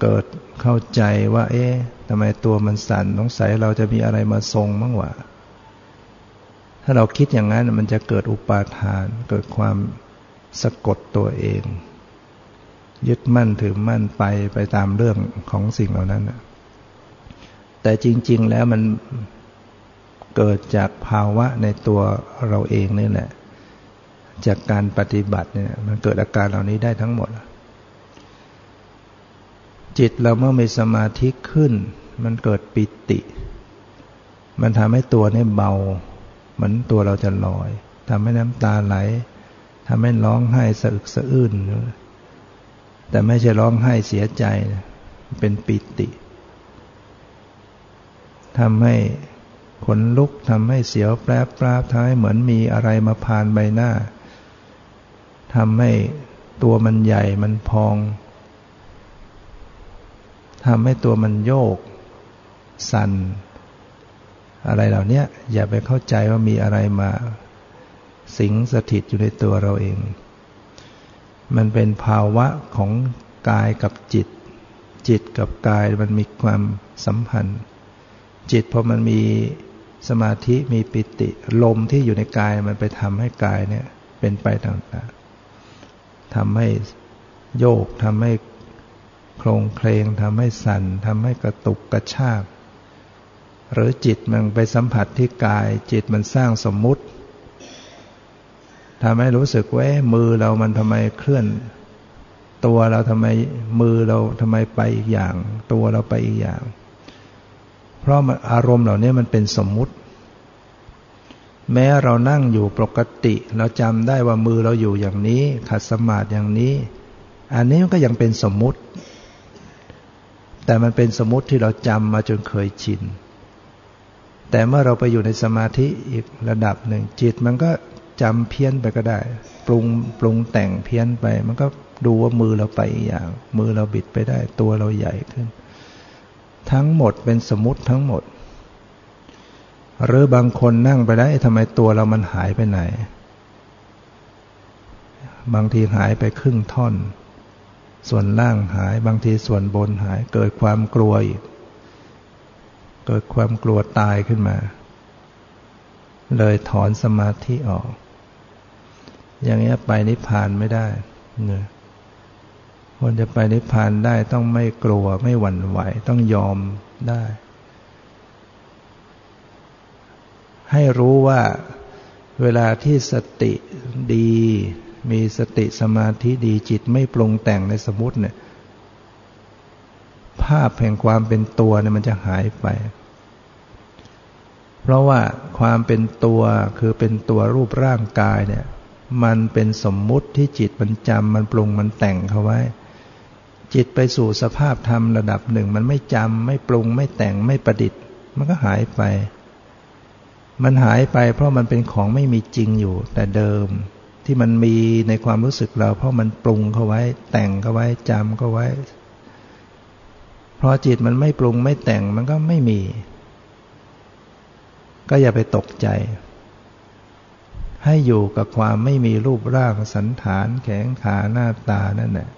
เกิดเข้าใจว่า เอ๊ะทำไมตัวมันสั่นสงสัยเราจะมีอะไรมาทรงมั้งวะถ้าเราคิดอย่างนั้นมันจะเกิดอุปาทาน เกิดความสะกดตัวเอง ยึดมั่นถือมั่นไปไปตามเรื่องของสิ่งเหล่านั้นแต่จริง ๆ แล้วมัน เกิดจากภาวะในตัวเราเองนี่แหละ จากการปฏิบัติเนี่ยมันเกิดอาการเหล่านี้ได้ทั้งหมด จิตเราเมื่อมีสมาธิขึ้น มันเกิดปิติ มันทำให้ตัวนี่เบา เหมือนตัวเราจะลอยทำให้น้ำตาไหลทำให้ร้องไห้สะอึกสะอื้นแต่ไม่ใช่ร้องไห้เสียใจ เป็นปิติทำให้ ขนลุกทำให้เสียวแปรปราบทำให้เหมือนมีอะไรมาพานใบหน้าทำให้ตัวมันใหญ่มันพองทำให้ตัวมันโยก สั่นอะไรเหล่านี้อย่าไปเข้าใจว่ามีอะไรมา สิงสถิตอยู่ในตัวเราเอง มันเป็นภาวะของกายกับจิต จิตกับกายมันมีความสัมพันธ์ จิตพอมันมี สมาธิมีปิติลมที่อยู่ในกายมันไปทำให้กายเนี่ย เป็นไปต่างๆทำให้โยกทำให้โครงเคลงทำให้สั่นทำให้กระตุกกระชาก หรือจิตมันไปสัมผัสที่กาย จิตมันสร้างสมมุติทำให้รู้สึกว่ามือเรามันทำไมเคลื่อน ตัวเราทำไมมือเราทำไมไปอีกอย่าง ตัวเราไปอีกอย่าง เพราะอารมณ์เหล่านี้มันเป็นสมมุติ แม้เรานั่งอยู่ปกติ เราจำได้ว่ามือเราอยู่อย่างนี้ ขัดสมาธิอย่างนี้ อันนี้มันก็ยังเป็นสมมุติ แต่มันเป็นสมมุติที่เราจำมาจนเคยชิน แต่เมื่อเราไปอยู่ในสมาธิอีกระดับหนึ่งจิตมันก็จำเพี้ยนไปก็ได้ ปรุงปรุงแต่งเพี้ยนไป มันก็ดูว่ามือเราไปอีกอย่าง มือเราบิดไปได้ ตัวเราใหญ่ขึ้น ทั้งหมดเป็นสมมติทั้งหมด หรือบางคนนั่งไปได้ทำไมตัวเรามันหายไปไหน บางทีหายไปครึ่งท่อน ส่วนล่างหายบางทีส่วนบนหาย เกิดความกลัวอีก เกิดความกลัวตายขึ้นมา เลยถอนสมาธิออก อย่างนี้ไปนิพพานไม่ได้เนี่ย คนจะไปนิพพานได้ต้องไม่กลัวไม่หวั่นไหว ต้องยอมได้ ให้รู้ว่าเวลาที่สติดี มีสติสมาธิดีจิตไม่ปรุงแต่งในสมุติเนี่ย ภาพแห่งความเป็นตัวเนี่ยมันจะหายไป เพราะว่าความเป็นตัวคือเป็นตัวรูปร่างกายเนี่ยมันเป็นสมมุติที่จิตมันจำมันปรุงมันแต่งเขาไว้ จิตไปสู่สภาพธรรมระดับหนึ่ง มันไม่จำไม่ปรุงไม่แต่งไม่ประดิษฐ์ มันก็หายไป มันหายไปเพราะมันเป็นของไม่มีจริงอยู่ แต่เดิมที่มันมีในความรู้สึกเรา เพราะมันปรุงเขาไว้ แต่งเขาไว้จำเขาไว้เพราะจิตมันไม่ปรุงไม่แต่งมันก็ไม่มี ก็อย่าไปตกใจ ให้อยู่กับความไม่มีรูปร่างสันฐานแขงขาหน้าตานั่นแหละ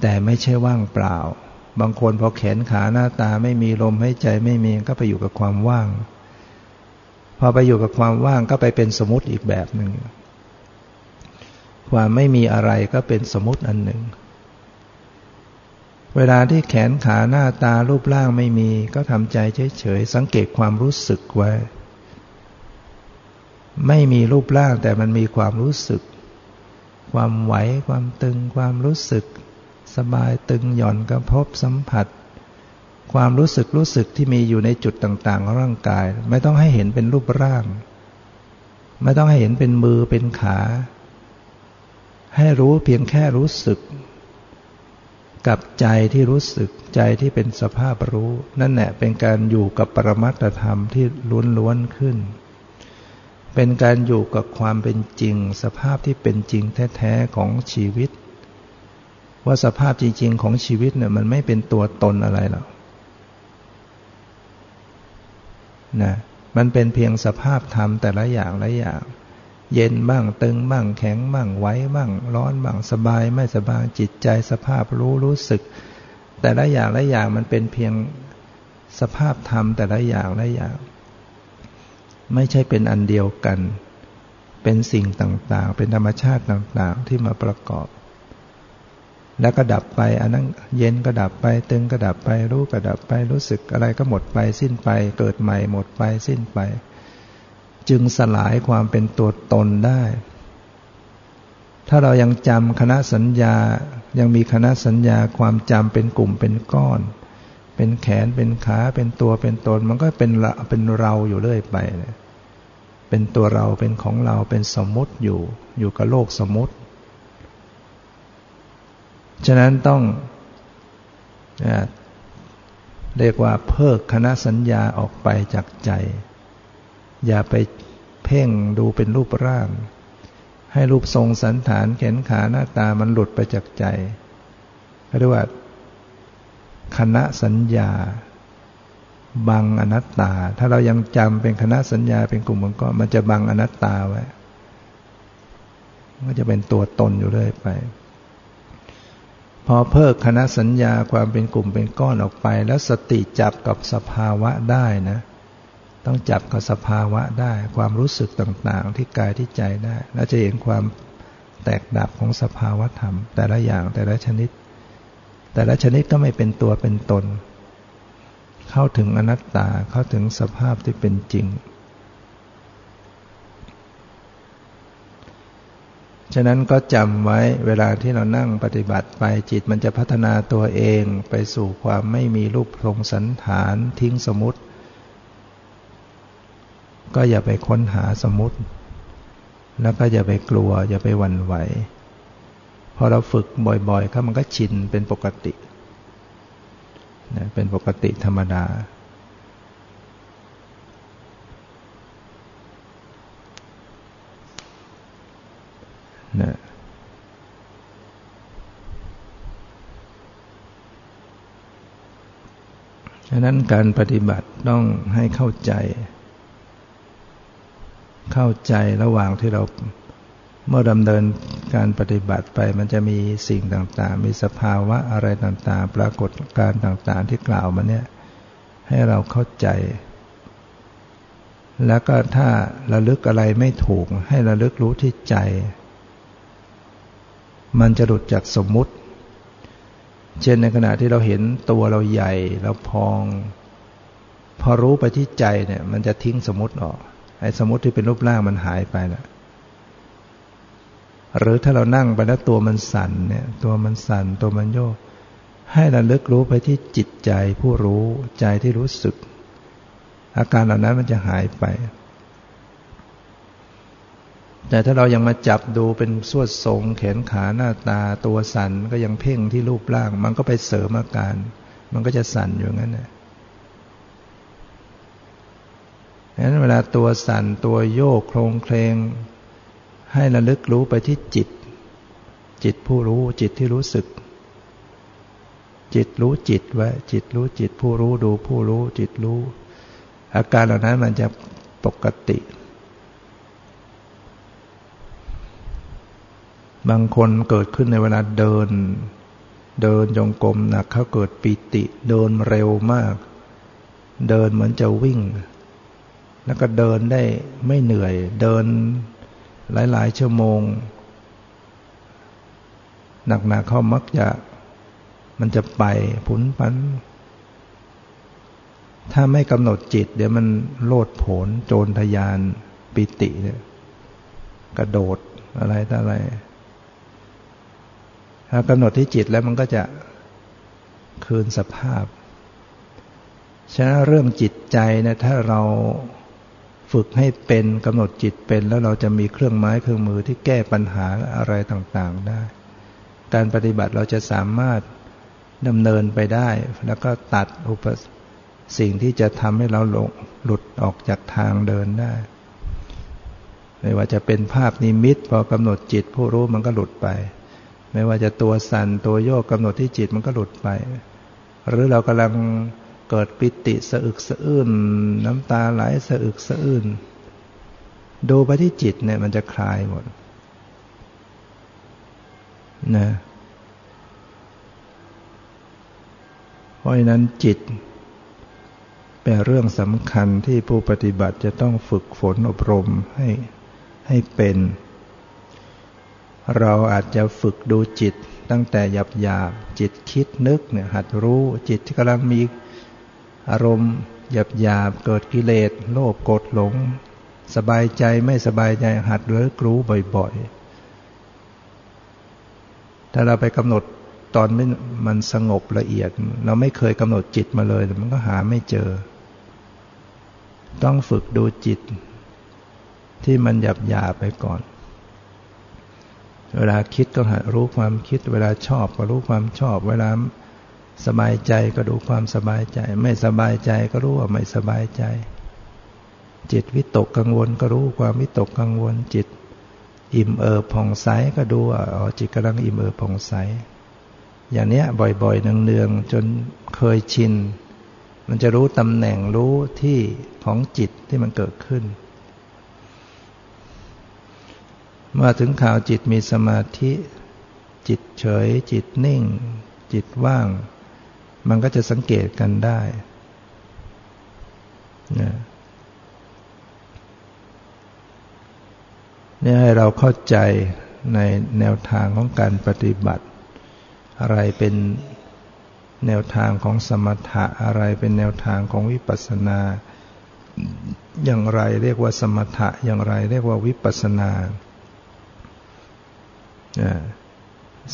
แต่ไม่ใช่ว่างเปล่า บางคนพอแขนขาหน้าตาไม่มีลมให้ใจไม่มีก็ไปอยู่กับความว่าง พอไปอยู่กับความว่างก็ไปเป็นสมมติอีกแบบหนึ่งความไม่มีอะไรก็เป็นสมมติอันหนึ่ง เวลาที่แขนขาหน้าตารูปร่างไม่มีก็ทำใจเฉยๆสังเกตความรู้สึกไว้ ไม่มีรูปร่างแต่มันมีความรู้สึก ความไหวความตึงความรู้สึก สบายตึงหย่อนกระทบสัมผัส ความรู้สึกรู้สึกที่มีอยู่ในจุดต่างๆของร่างกาย ไม่ต้องให้เห็นเป็นรูปร่าง ไม่ต้องให้เห็นเป็นมือเป็นขา ให้รู้เพียงแค่รู้สึก กับใจที่รู้สึกใจที่เป็นสภาพรู้ นั่นแหละเป็นการอยู่กับปรมัตธรรมที่ล้วนๆขึ้น เป็นการอยู่กับความเป็นจริง สภาพที่เป็นจริงแท้ๆของชีวิต ว่าสภาพจริง ๆ ของชีวิตเนี่ยมันไม่เป็นตัวตนอะไรหรอกนะมันเป็นเพียงสภาพธรรมแต่ละอย่างละอย่าง เย็นบ้างตึงบ้างแข็งบ้างไหวบ้าง ร้อนบ้างสบายไม่สบายจิตใจสภาพรู้รู้สึก แต่ละอย่างละอย่างมันเป็นเพียงสภาพธรรมแต่ละอย่างละอย่าง ไม่ใช่เป็นอันเดียวกัน เป็นสิ่งต่างๆ เป็นธรรมชาติต่างๆที่มาประกอบ แล้วก็ดับไป อันนั้นเย็นก็ดับไป ตึงก็ดับไป รู้ก็ดับไป รู้สึกอะไรก็หมดไป สิ้นไป เกิดใหม่หมดไป สิ้นไป จึงสลายความเป็นตัวตนได้ ถ้าเรายังจำคณะสัญญา ยังมีคณะสัญญาความจำเป็นกลุ่มเป็นก้อน เป็นแขนเป็นขาเป็นตัวเป็นตน มันก็เป็นเราเป็นเราอยู่เรื่อยไปเนี่ยเป็นตัวเราเป็นของเราเป็นสมมติอยู่ อยู่กับโลกสมมติ ฉะนั้นต้องเรียกว่าเพิกคณะสัญญาออกไปจากใจ อย่าไปเพ่งดูเป็นรูปร่าง ให้รูปทรงสันฐานแขนขาหน้าตามันหลุดไปจากใจเรียกว่าคณะสัญญาบังอนัตตา ถ้าเรายังจำเป็นคณะสัญญาเป็นกลุ่มมันก็มันจะบังอนัตตาไว้ก็จะเป็นตัวตนอยู่เรื่อยไป พอเพิกคณะสัญญาความเป็นกลุ่มเป็นก้อนออกไป แล้วสติจับกับสภาวะได้นะ ต้องจับกับสภาวะได้ ความรู้สึกต่างๆ ที่กายที่ใจได้ แล้วจะเห็นความแตกดับของสภาวะธรรม แต่ละอย่างแต่ละชนิด แต่ละชนิดก็ไม่เป็นตัวเป็นตน เข้าถึงอนัตตาเข้าถึงสภาพที่เป็นจริง ฉะนั้นก็จำไว้เวลาที่เรานั่งปฏิบัติไปจิตมันจะพัฒนาตัวเองไปสู่ความไม่มีรูปทรงสันฐานทิ้งสมุติ ก็อย่าไปค้นหาสมุติ แล้วก็อย่าไปกลัว อย่าไปหวั่นไหว พอเราฝึกบ่อยๆครับมันก็ชินเป็นปกติ เป็นปกติธรรมดา นะฉะนั้นการปฏิบัติต้องให้เข้าใจ เข้าใจระหว่างที่เราเมื่อดำเนินการปฏิบัติไปมันจะมีสิ่งต่างๆ มีสภาวะอะไรต่างๆ ปรากฏการต่างๆที่กล่าวมาเนี่ยให้เราเข้าใจ แล้วก็ถ้าระลึกอะไรไม่ถูกให้ระลึกรู้ที่ใจ มันจะหลุดจากสมมุติ เช่นในขณะที่เราเห็นตัวเราใหญ่เราพอง พอรู้ไปที่ใจเนี่ย มันจะทิ้งสมมติออก ไอ้สมมติที่เป็นรูปร่างมันหายไปล้วหรือถ้าเรานั่งไปแล้วตัวมันสั่นเนี่ย ตัวมันสั่นตัวมันโยก ให้ระลึกรู้ไปที่จิตใจผู้รู้ใจที่รู้สึก อาการเหล่านั้นมันจะหายไป แต่ถ้าเรายังมาจับดูเป็นสวดทรงแขนขาหน้าตาตัวสันก็ยังเพ่งที่รูปร่าง มันก็ไปเสริมอาการ มันก็จะสั่นอยู่งั้นนะฉะนั้นเวลาตัวสั่นตัวโยกโครงเคลง ให้ระลึกรู้ไปที่จิต จิตผู้รู้จิตที่รู้สึก จิตรู้จิตไว้จิตรู้จิตผู้รู้ดูผู้รู้จิตรู้ อาการเหล่านั้นมันจะปกติ บางคนเกิดขึ้นในเวลาเดิน เดินจงกรมหนักเขาเกิดปิติ เดินเร็วมาก เดินเหมือนจะวิ่ง แล้วก็เดินได้ไม่เหนื่อย เดินหลายๆชั่วโมง หนักๆเขามักจะมันจะไปผุนปัน ถ้าไม่กำหนดจิต เดี๋ยวมันโลดโผนโจรทยานปิติเนี่ยกระโดดอะไรต่ออะไร กำหนดที่จิตแล้วมันก็จะคืนสภาพ ฉะนั้นเรื่องจิตใจนี่ยถ้าเราฝึกให้เป็นกำหนดจิตเป็น แล้วเราจะมีเครื่องไม้เครื่องมือที่แก้ปัญหาอะไรต่างๆได้ การปฏิบัติเราจะสามารถดำเนินไปได้ แล้วก็ตัดอุปสิ่งที่จะทำให้เราหลุดออกจากทางเดินได้ไม่ว่าจะเป็นภาพนิมิตพอกำหนดจิตผู้รู้มันก็หลุดไป ไม่ว่าจะตัวสั่นตัวโยกกำหนดที่จิตมันก็หลุดไป หรือเรากำลังเกิดปิติสะอึกสะอื้นน้ำตาไหลสะอึกสะอื้นดูไปที่จิตเนี่ยมันจะคลายหมดนะเพราะฉะนั้นจิต เป็นเรื่องสำคัญที่ผู้ปฏิบัติจะต้องฝึกฝนอบรมให้ให้เป็น เราอาจจะฝึกดูจิตตั้งแต่หยาบหยาบจิตคิดนึกเนี่ยหัดรู้จิตที่กำลังมีอารมณ์หยาบหยาบเกิดกิเลสโลภโกรธหลง สบายใจไม่สบายใจหัดเรู้รู้บ่อยๆ ถ้าเราไปกำหนดตอนมันสงบละเอียด เราไม่เคยกำหนดจิตมาเลยมันก็หาไม่เจอ ต้องฝึกดูจิต ที่มันหยาบหยาไปก่อน เวลาคิดก็หัดรู้ความคิด เวลาชอบก็รู้ความชอบ เวลาสบายใจก็ดูความสบายใจ ไม่สบายใจก็รู้ว่าไม่สบายใจ จิตวิตกกังวลก็รู้ความวิตกกังวล จิต อิ่มเอิบผ่องใสก็ดูว่าอ๋อจิตกำลังอิ่มเอิบผ่องใส อย่างเนี้ยบ่อยๆเนืองๆจนเคยชิน มันจะรู้ตำแหน่งรู้ที่ของจิตที่มันเกิดขึ้น มาถึงข่าวจิตมีสมาธิ จิตเฉย จิตนิ่ง จิตว่าง มันก็จะสังเกตกันได้เนี่ให้เราเข้าใจในแนวทางของการปฏิบัติ อะไรเป็นแนวทางของสมถะอะไรเป็นแนวทางของวิปัสสนา อย่างไรเรียกว่าสมถะอย่างไรเรียกว่าวิปัสสนา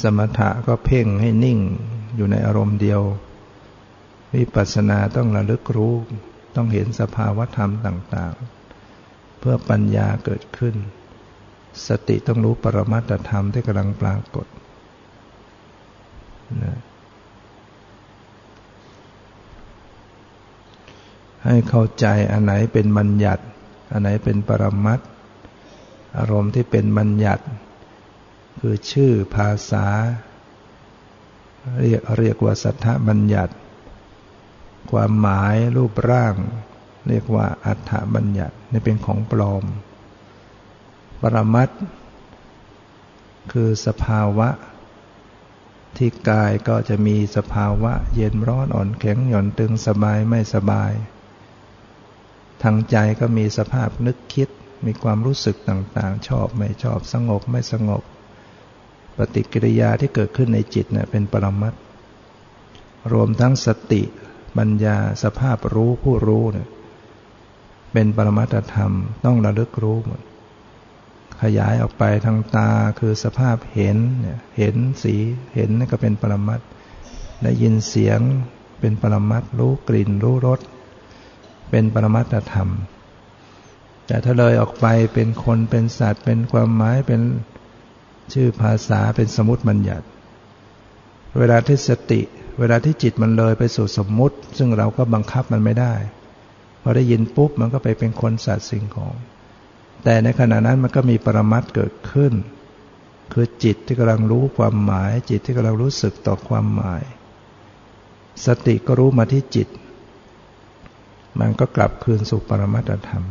สมถะก็เพ่งให้นิ่งอยู่ในอารมณ์เดียว วิปัสสนาต้องระลึกรู้ ต้องเห็นสภาวธรรมต่าง ๆ เพื่อปัญญาเกิดขึ้น สติต้องรู้ปรมัตธรรมที่กำลังปรากฏนะให้เข้าใจอันไหนเป็นบัญญัติ อันไหนเป็นปรมัตอารมณ์ที่เป็นบัญญัติ คือชื่อภาษา เรียกเรียกว่าสัทธบัญญัติ ความหมายรูปร่าง เรียกว่าอัฏฐบัญญัตินี่เป็นของปลอม ปรมัตคือสภาวะ ที่กายก็จะมีสภาวะ เย็นร้อนอ่อนแข็งหย่อนตึงสบายไม่สบาย ทางใจก็มีสภาพนึกคิดมีความรู้สึกต่างๆ ชอบไม่ชอบสงบไม่สงบ ปฏิกิริยาที่เกิดขึ้นในจิตเนะ่ยเป็นปรมัตรวมทั้งสติปัญญาสภาพรู้ผู้รู้เนี่ยเป็นปรมัตธรรมต้องระลึกรู้หมดขยายออกไปทางตาคือสภาพเห็นเนี่ยเห็นสีเห็นนี่ก็เป็นปรมัตได้ยินเสียงเป็นปรมัตรู้กลิ่นรู้รสเป็นปรมัตธรรม แต่ถ้าเลยออกไปเป็นคนเป็นสัตว์ เป็นความหมายเป็น ชื่อภาษาเป็นสมมติบัญญัติ เวลาที่สติ เวลาที่จิตมันเลยไปสู่สมมุติ ซึ่งเราก็บังคับมันไม่ได้ พอได้ยินปุ๊บมันก็ไปเป็นคนสัตว์สิ่งของ แต่ในขณะนั้นมันก็มีปรมัตเกิดขึ้น คือจิตที่กำลังรู้ความหมาย จิตที่กำลังรู้สึกต่อความหมาย สติก็รู้มาที่จิต มันก็กลับคืนสู่ปรมัตธรรม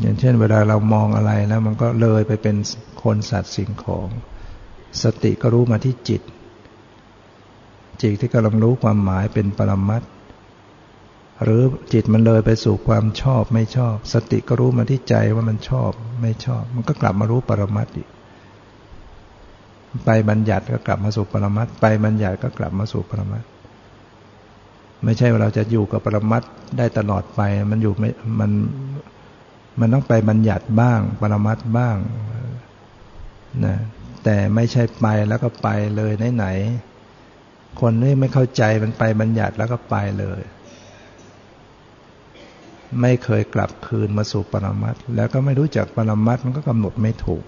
อย่างเช่น เวลาเรามองอะไรแล้วมันก็เลยไปเป็นคนสัตว์สิ่งของ สติก็รู้มาที่จิต จิตที่กำลังรู้ความหมายเป็นปรมัตหรือจิตมันเลยไปสู่ความชอบไม่ชอบ สติก็รู้มาที่ใจว่ามันชอบไม่ชอบ มันก็กลับมารู้ปรมัตอีกไปบัญญัติก็กลับมาสู่ปรมัตไปบัญญัติก็กลับมาสู่ปรมัตไม่ใช่ว่าเราจะอยู่กับปรมัตได้ตลอดไป มันอยู่ไม่มัน มันต้องไปบัญญัติบ้าง ปรมัตบ้างนะแต่ไม่ใช่ไปแล้วก็ไปเลยไหนๆคนนี่ไม่เข้าใจมันไปบัญญัติแล้วก็ไปเลย ไม่เคยกลับคืนมาสู่ปรมัตแล้วก็ไม่รู้จักปรมัตมันก็กำหนดไม่ถูก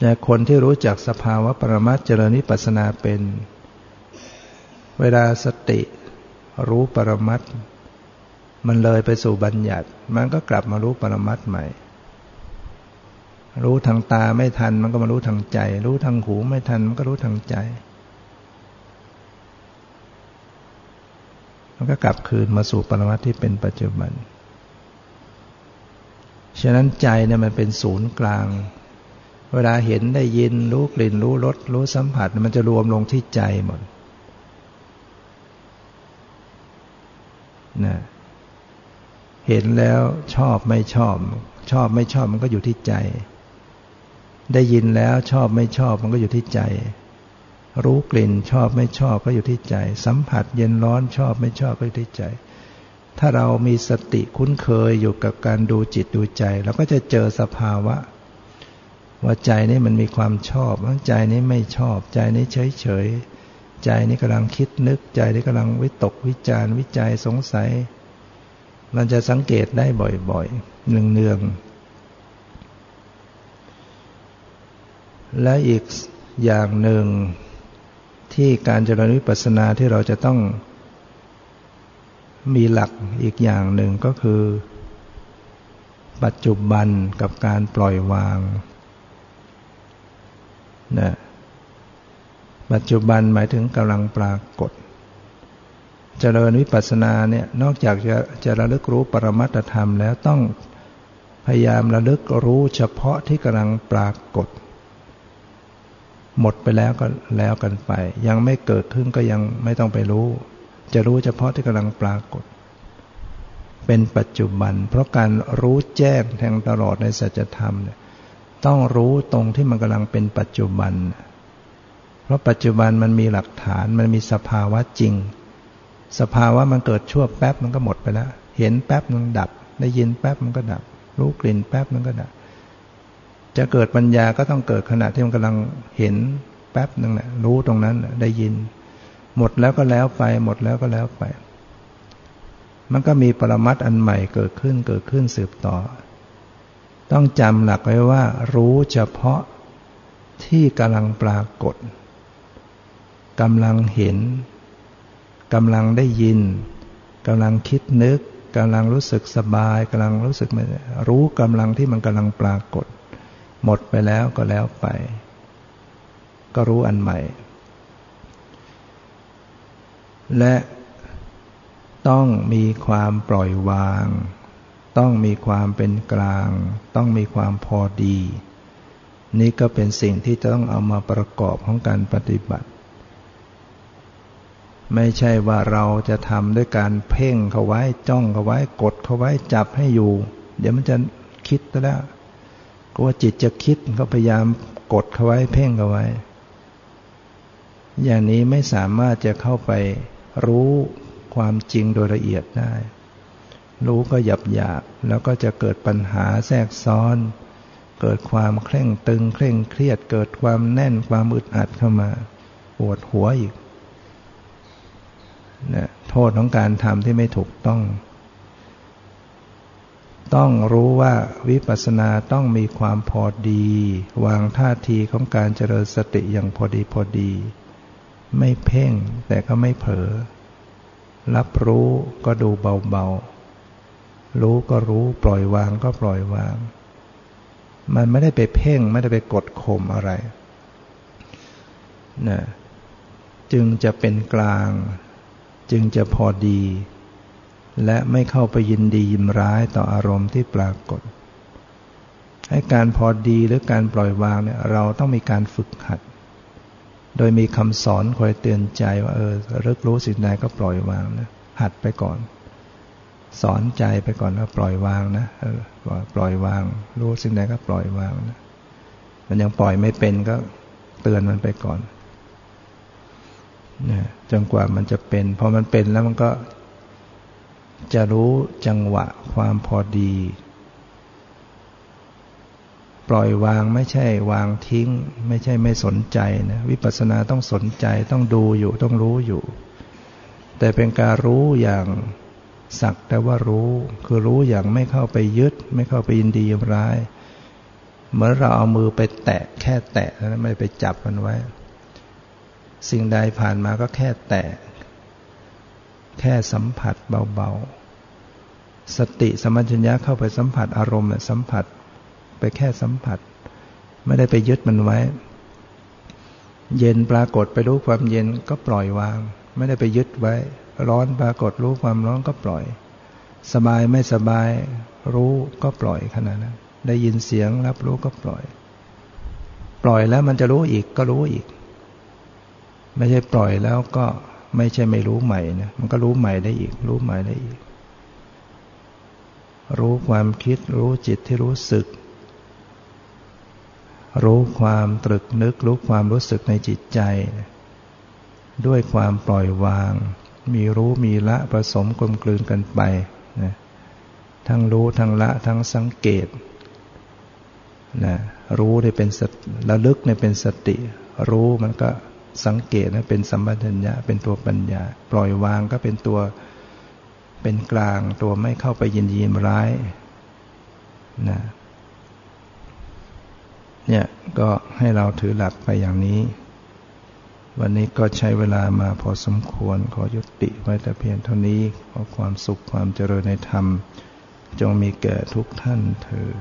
แต่คนที่รู้จักสภาวะปรมัตเจริญนิปัสนาเป็น เวลาสติรู้ปรมัต มันเลยไปสู่บัญญัติ มันก็กลับมารู้ปรมัตใหม่ รู้ทางตาไม่ทัน มันก็มารู้ทางใจ รู้ทางหูไม่ทัน มันก็รู้ทางใจ มันก็กลับคืนมาสู่ปรมัตที่เป็นปัจจุบัน ฉะนั้นใจเนี่ยมันเป็นศูนย์กลาง เวลาเห็นได้ยินรู้กลิ่น รู้รสรู้สัมผัส มันจะรวมลงที่ใจหมดนะ เห็นแล้วชอบไม่ชอบ ชอบไม่ชอบมันก็อยู่ที่ใจ ได้ยินแล้วชอบไม่ชอบมันก็อยู่ที่ใจ รู้กลิ่นชอบไม่ชอบก็อยู่ที่ใจ สัมผัสเย็นร้อนชอบไม่ชอบก็อยู่ที่ใจ ถ้าเรามีสติคุ้นเคยอยู่กับการดูจิตดูใจเราก็จะเจอสภาวะ ว่าใจนี้มันมีความชอบใจนี้ไม่ชอบ ใจนี้เฉยเฉยใจนี้กำลังคิดนึกใจนี้กำลังวิตกวิจารวิจัยสงสัย มันจะสังเกตได้บ่อยๆ เนืองๆ และอีกอย่างหนึ่งที่การเจริญวิปัสสนาที่เราจะต้องมีหลักอีกอย่างหนึ่งก็คือ ปัจจุบันกับการปล่อยวางนะปัจจุบันหมายถึงกำลังปรากฏ เจริญวิปัสสนาเนี่ยนอกจากจะจะระลึกรู้ปรมัตธรรมแล้วต้องพยายามระลึกรู้เฉพาะที่กำลังปรากฏ หมดไปแล้วก็แล้วกันไป ยังไม่เกิดขึ้นก็ยังไม่ต้องไปรู้ จะรู้เฉพาะที่กำลังปรากฏ เป็นปัจจุบัน เพราะการรู้แจ้งแทงตลอดในสัจธรรมเนี่ยต้องรู้ตรงที่มันกำลังเป็นปัจจุบัน เพราะปัจจุบันมันมีหลักฐานมันมีสภาวะจริง สภาวะมันเกิดชั่วแป๊บมันก็หมดไปแล้ว เห็นแป๊บมันดับ ได้ยินแป๊บมันก็ดับ รู้กลิ่นแป๊บมันก็ดับ จะเกิดปัญญาก็ต้องเกิดขณะที่มันกำลังเห็นแป๊บนึงแหละรู้ตรงนั้นได้ยิน หมดแล้วก็แล้วไป หมดแล้วก็แล้วไป มันก็มีปรมัตอันใหม่เกิดขึ้นเกิดขึ้นสืบต่อ ต้องจำหลักไว้ว่า รู้เฉพาะที่กำลังปรากฏกำลังเห็น กำลังได้ยินกำลังคิดนึกกำลังรู้สึกสบายกำลังรู้สึกไม่รู้กำลังที่มันกำลังปรากฏ หมดไปแล้วก็แล้วไป ก็รู้อันใหม่ และต้องมีความปล่อยวาง ต้องมีความเป็นกลาง ต้องมีความพอดี นี่ก็เป็นสิ่งที่จะต้องเอามาประกอบของการปฏิบัติ ไม่ใช่ว่าเราจะทำด้วยการเพ่งเขาไว้จ้องเขาไว้กดเขาไว้จับให้อยู่ เดี๋ยวมันจะคิดแล้วกลัวจิตจะคิดเขาพยายามกดเขาไว้เพ่งเขาไว้ อย่างนี้ไม่สามารถจะเข้าไปรู้ความจริงโดยละเอียดได้ รู้ก็หยับหยาบแล้วก็จะเกิดปัญหาแทรกซ้อน เกิดความเคร่งตึงเคร่งเครียด เกิดความแน่นความอึดอัดเข้ามา ปวดหัวอีก นะโทษของการทำที่ไม่ถูกต้อง ต้องรู้ว่าวิปัสสนาต้องมีความพอดี วางท่าทีของการเจริญสติอย่างพอดีพอดี ไม่เพ่งแต่ก็ไม่เผลอ รับรู้ก็ดูเบาๆ รู้ก็รู้ปล่อยวางก็ปล่อยวาง มันไม่ได้ไปเพ่งไม่ได้ไปกดข่มอะไรนะจึงจะเป็นกลาง จึงจะพอดี และไม่เข้าไปยินดียินร้ายต่ออารมณ์ที่ปรากฏ ให้การพอดีหรือการปล่อยวางเนี่ยเราต้องมีการฝึกหัด โดยมีคำสอนคอยเตือนใจว่าเออเลิกรู้สิ่งใดก็ปล่อยวางนะหัดไปก่อน สอนใจไปก่อนว่าปล่อยวางนะปล่อยวาง รู้สิ่งใดก็ปล่อยวางนะมันยังปล่อยไม่เป็นก็เตือนมันไปก่อน นะจนกว่ามันจะเป็น พอมันเป็นแล้วมันก็ จะรู้จังหวะความพอดี ปล่อยวางไม่ใช่วางทิ้ง ไม่ใช่ไม่สนใจนะวิปัสสนาต้องสนใจต้องดูอยู่ต้องรู้อยู่ แต่เป็นการรู้อย่างสักแต่ว่ารู้ คือรู้อย่างไม่เข้าไปยึด ไม่เข้าไปยินดียินร้าย เหมือนเราเอามือไปแตะแค่แตะแล้วไม่ไปจับมันไว้ สิ่งใดผ่านมาก็แค่แตะ แค่สัมผัสเบาๆ สติสมัญญะเข้าไปสัมผัสอารมณ์สัมผัสไปแค่สัมผัส ไม่ได้ไปยึดมันไว้ เย็นปรากฏไปรู้ความเย็นก็ปล่อยวาง ไม่ได้ไปยึดไว้ ร้อนปรากฏรู้ความร้อนก็ปล่อย สบายไม่สบายรู้ก็ปล่อยขนาดนั้นได้ยินเสียงรับรู้ก็ปล่อย ปล่อยแล้วมันจะรู้อีกก็รู้อีก ไม่ใช่ปล่อยแล้วก็ไม่ใช่ไม่รู้ใหม่นะมันก็รู้ใหม่ได้อีก รู้ใหม่ได้อีก รู้ความคิดรู้จิตที่รู้สึก รู้ความตรึกนึก รู้ความรู้สึกในจิตใจ ด้วยความปล่อยวาง มีรู้มีละผสมกลมกลืนกันไปนะทั้งรู้ทั้งละทั้งสังเกตนะรู้ได้เป็นสระลึกในเป็นสติ รู้มันก็ สังเกตนะเป็นสัมปชัญญะเป็นตัวปัญญา ปล่อยวางก็เป็นตัวเป็นกลางตัวไม่เข้าไปยินยีนร้ายนะเนี่ยก็ให้เราถือหลักไปอย่างนี้ วันนี้ก็ใช้เวลามาพอสมควรขอยุติไว้แต่เพียงเท่านี้ขอความสุขความเจริญในธรรม จงมีแก่ทุกท่านเถิด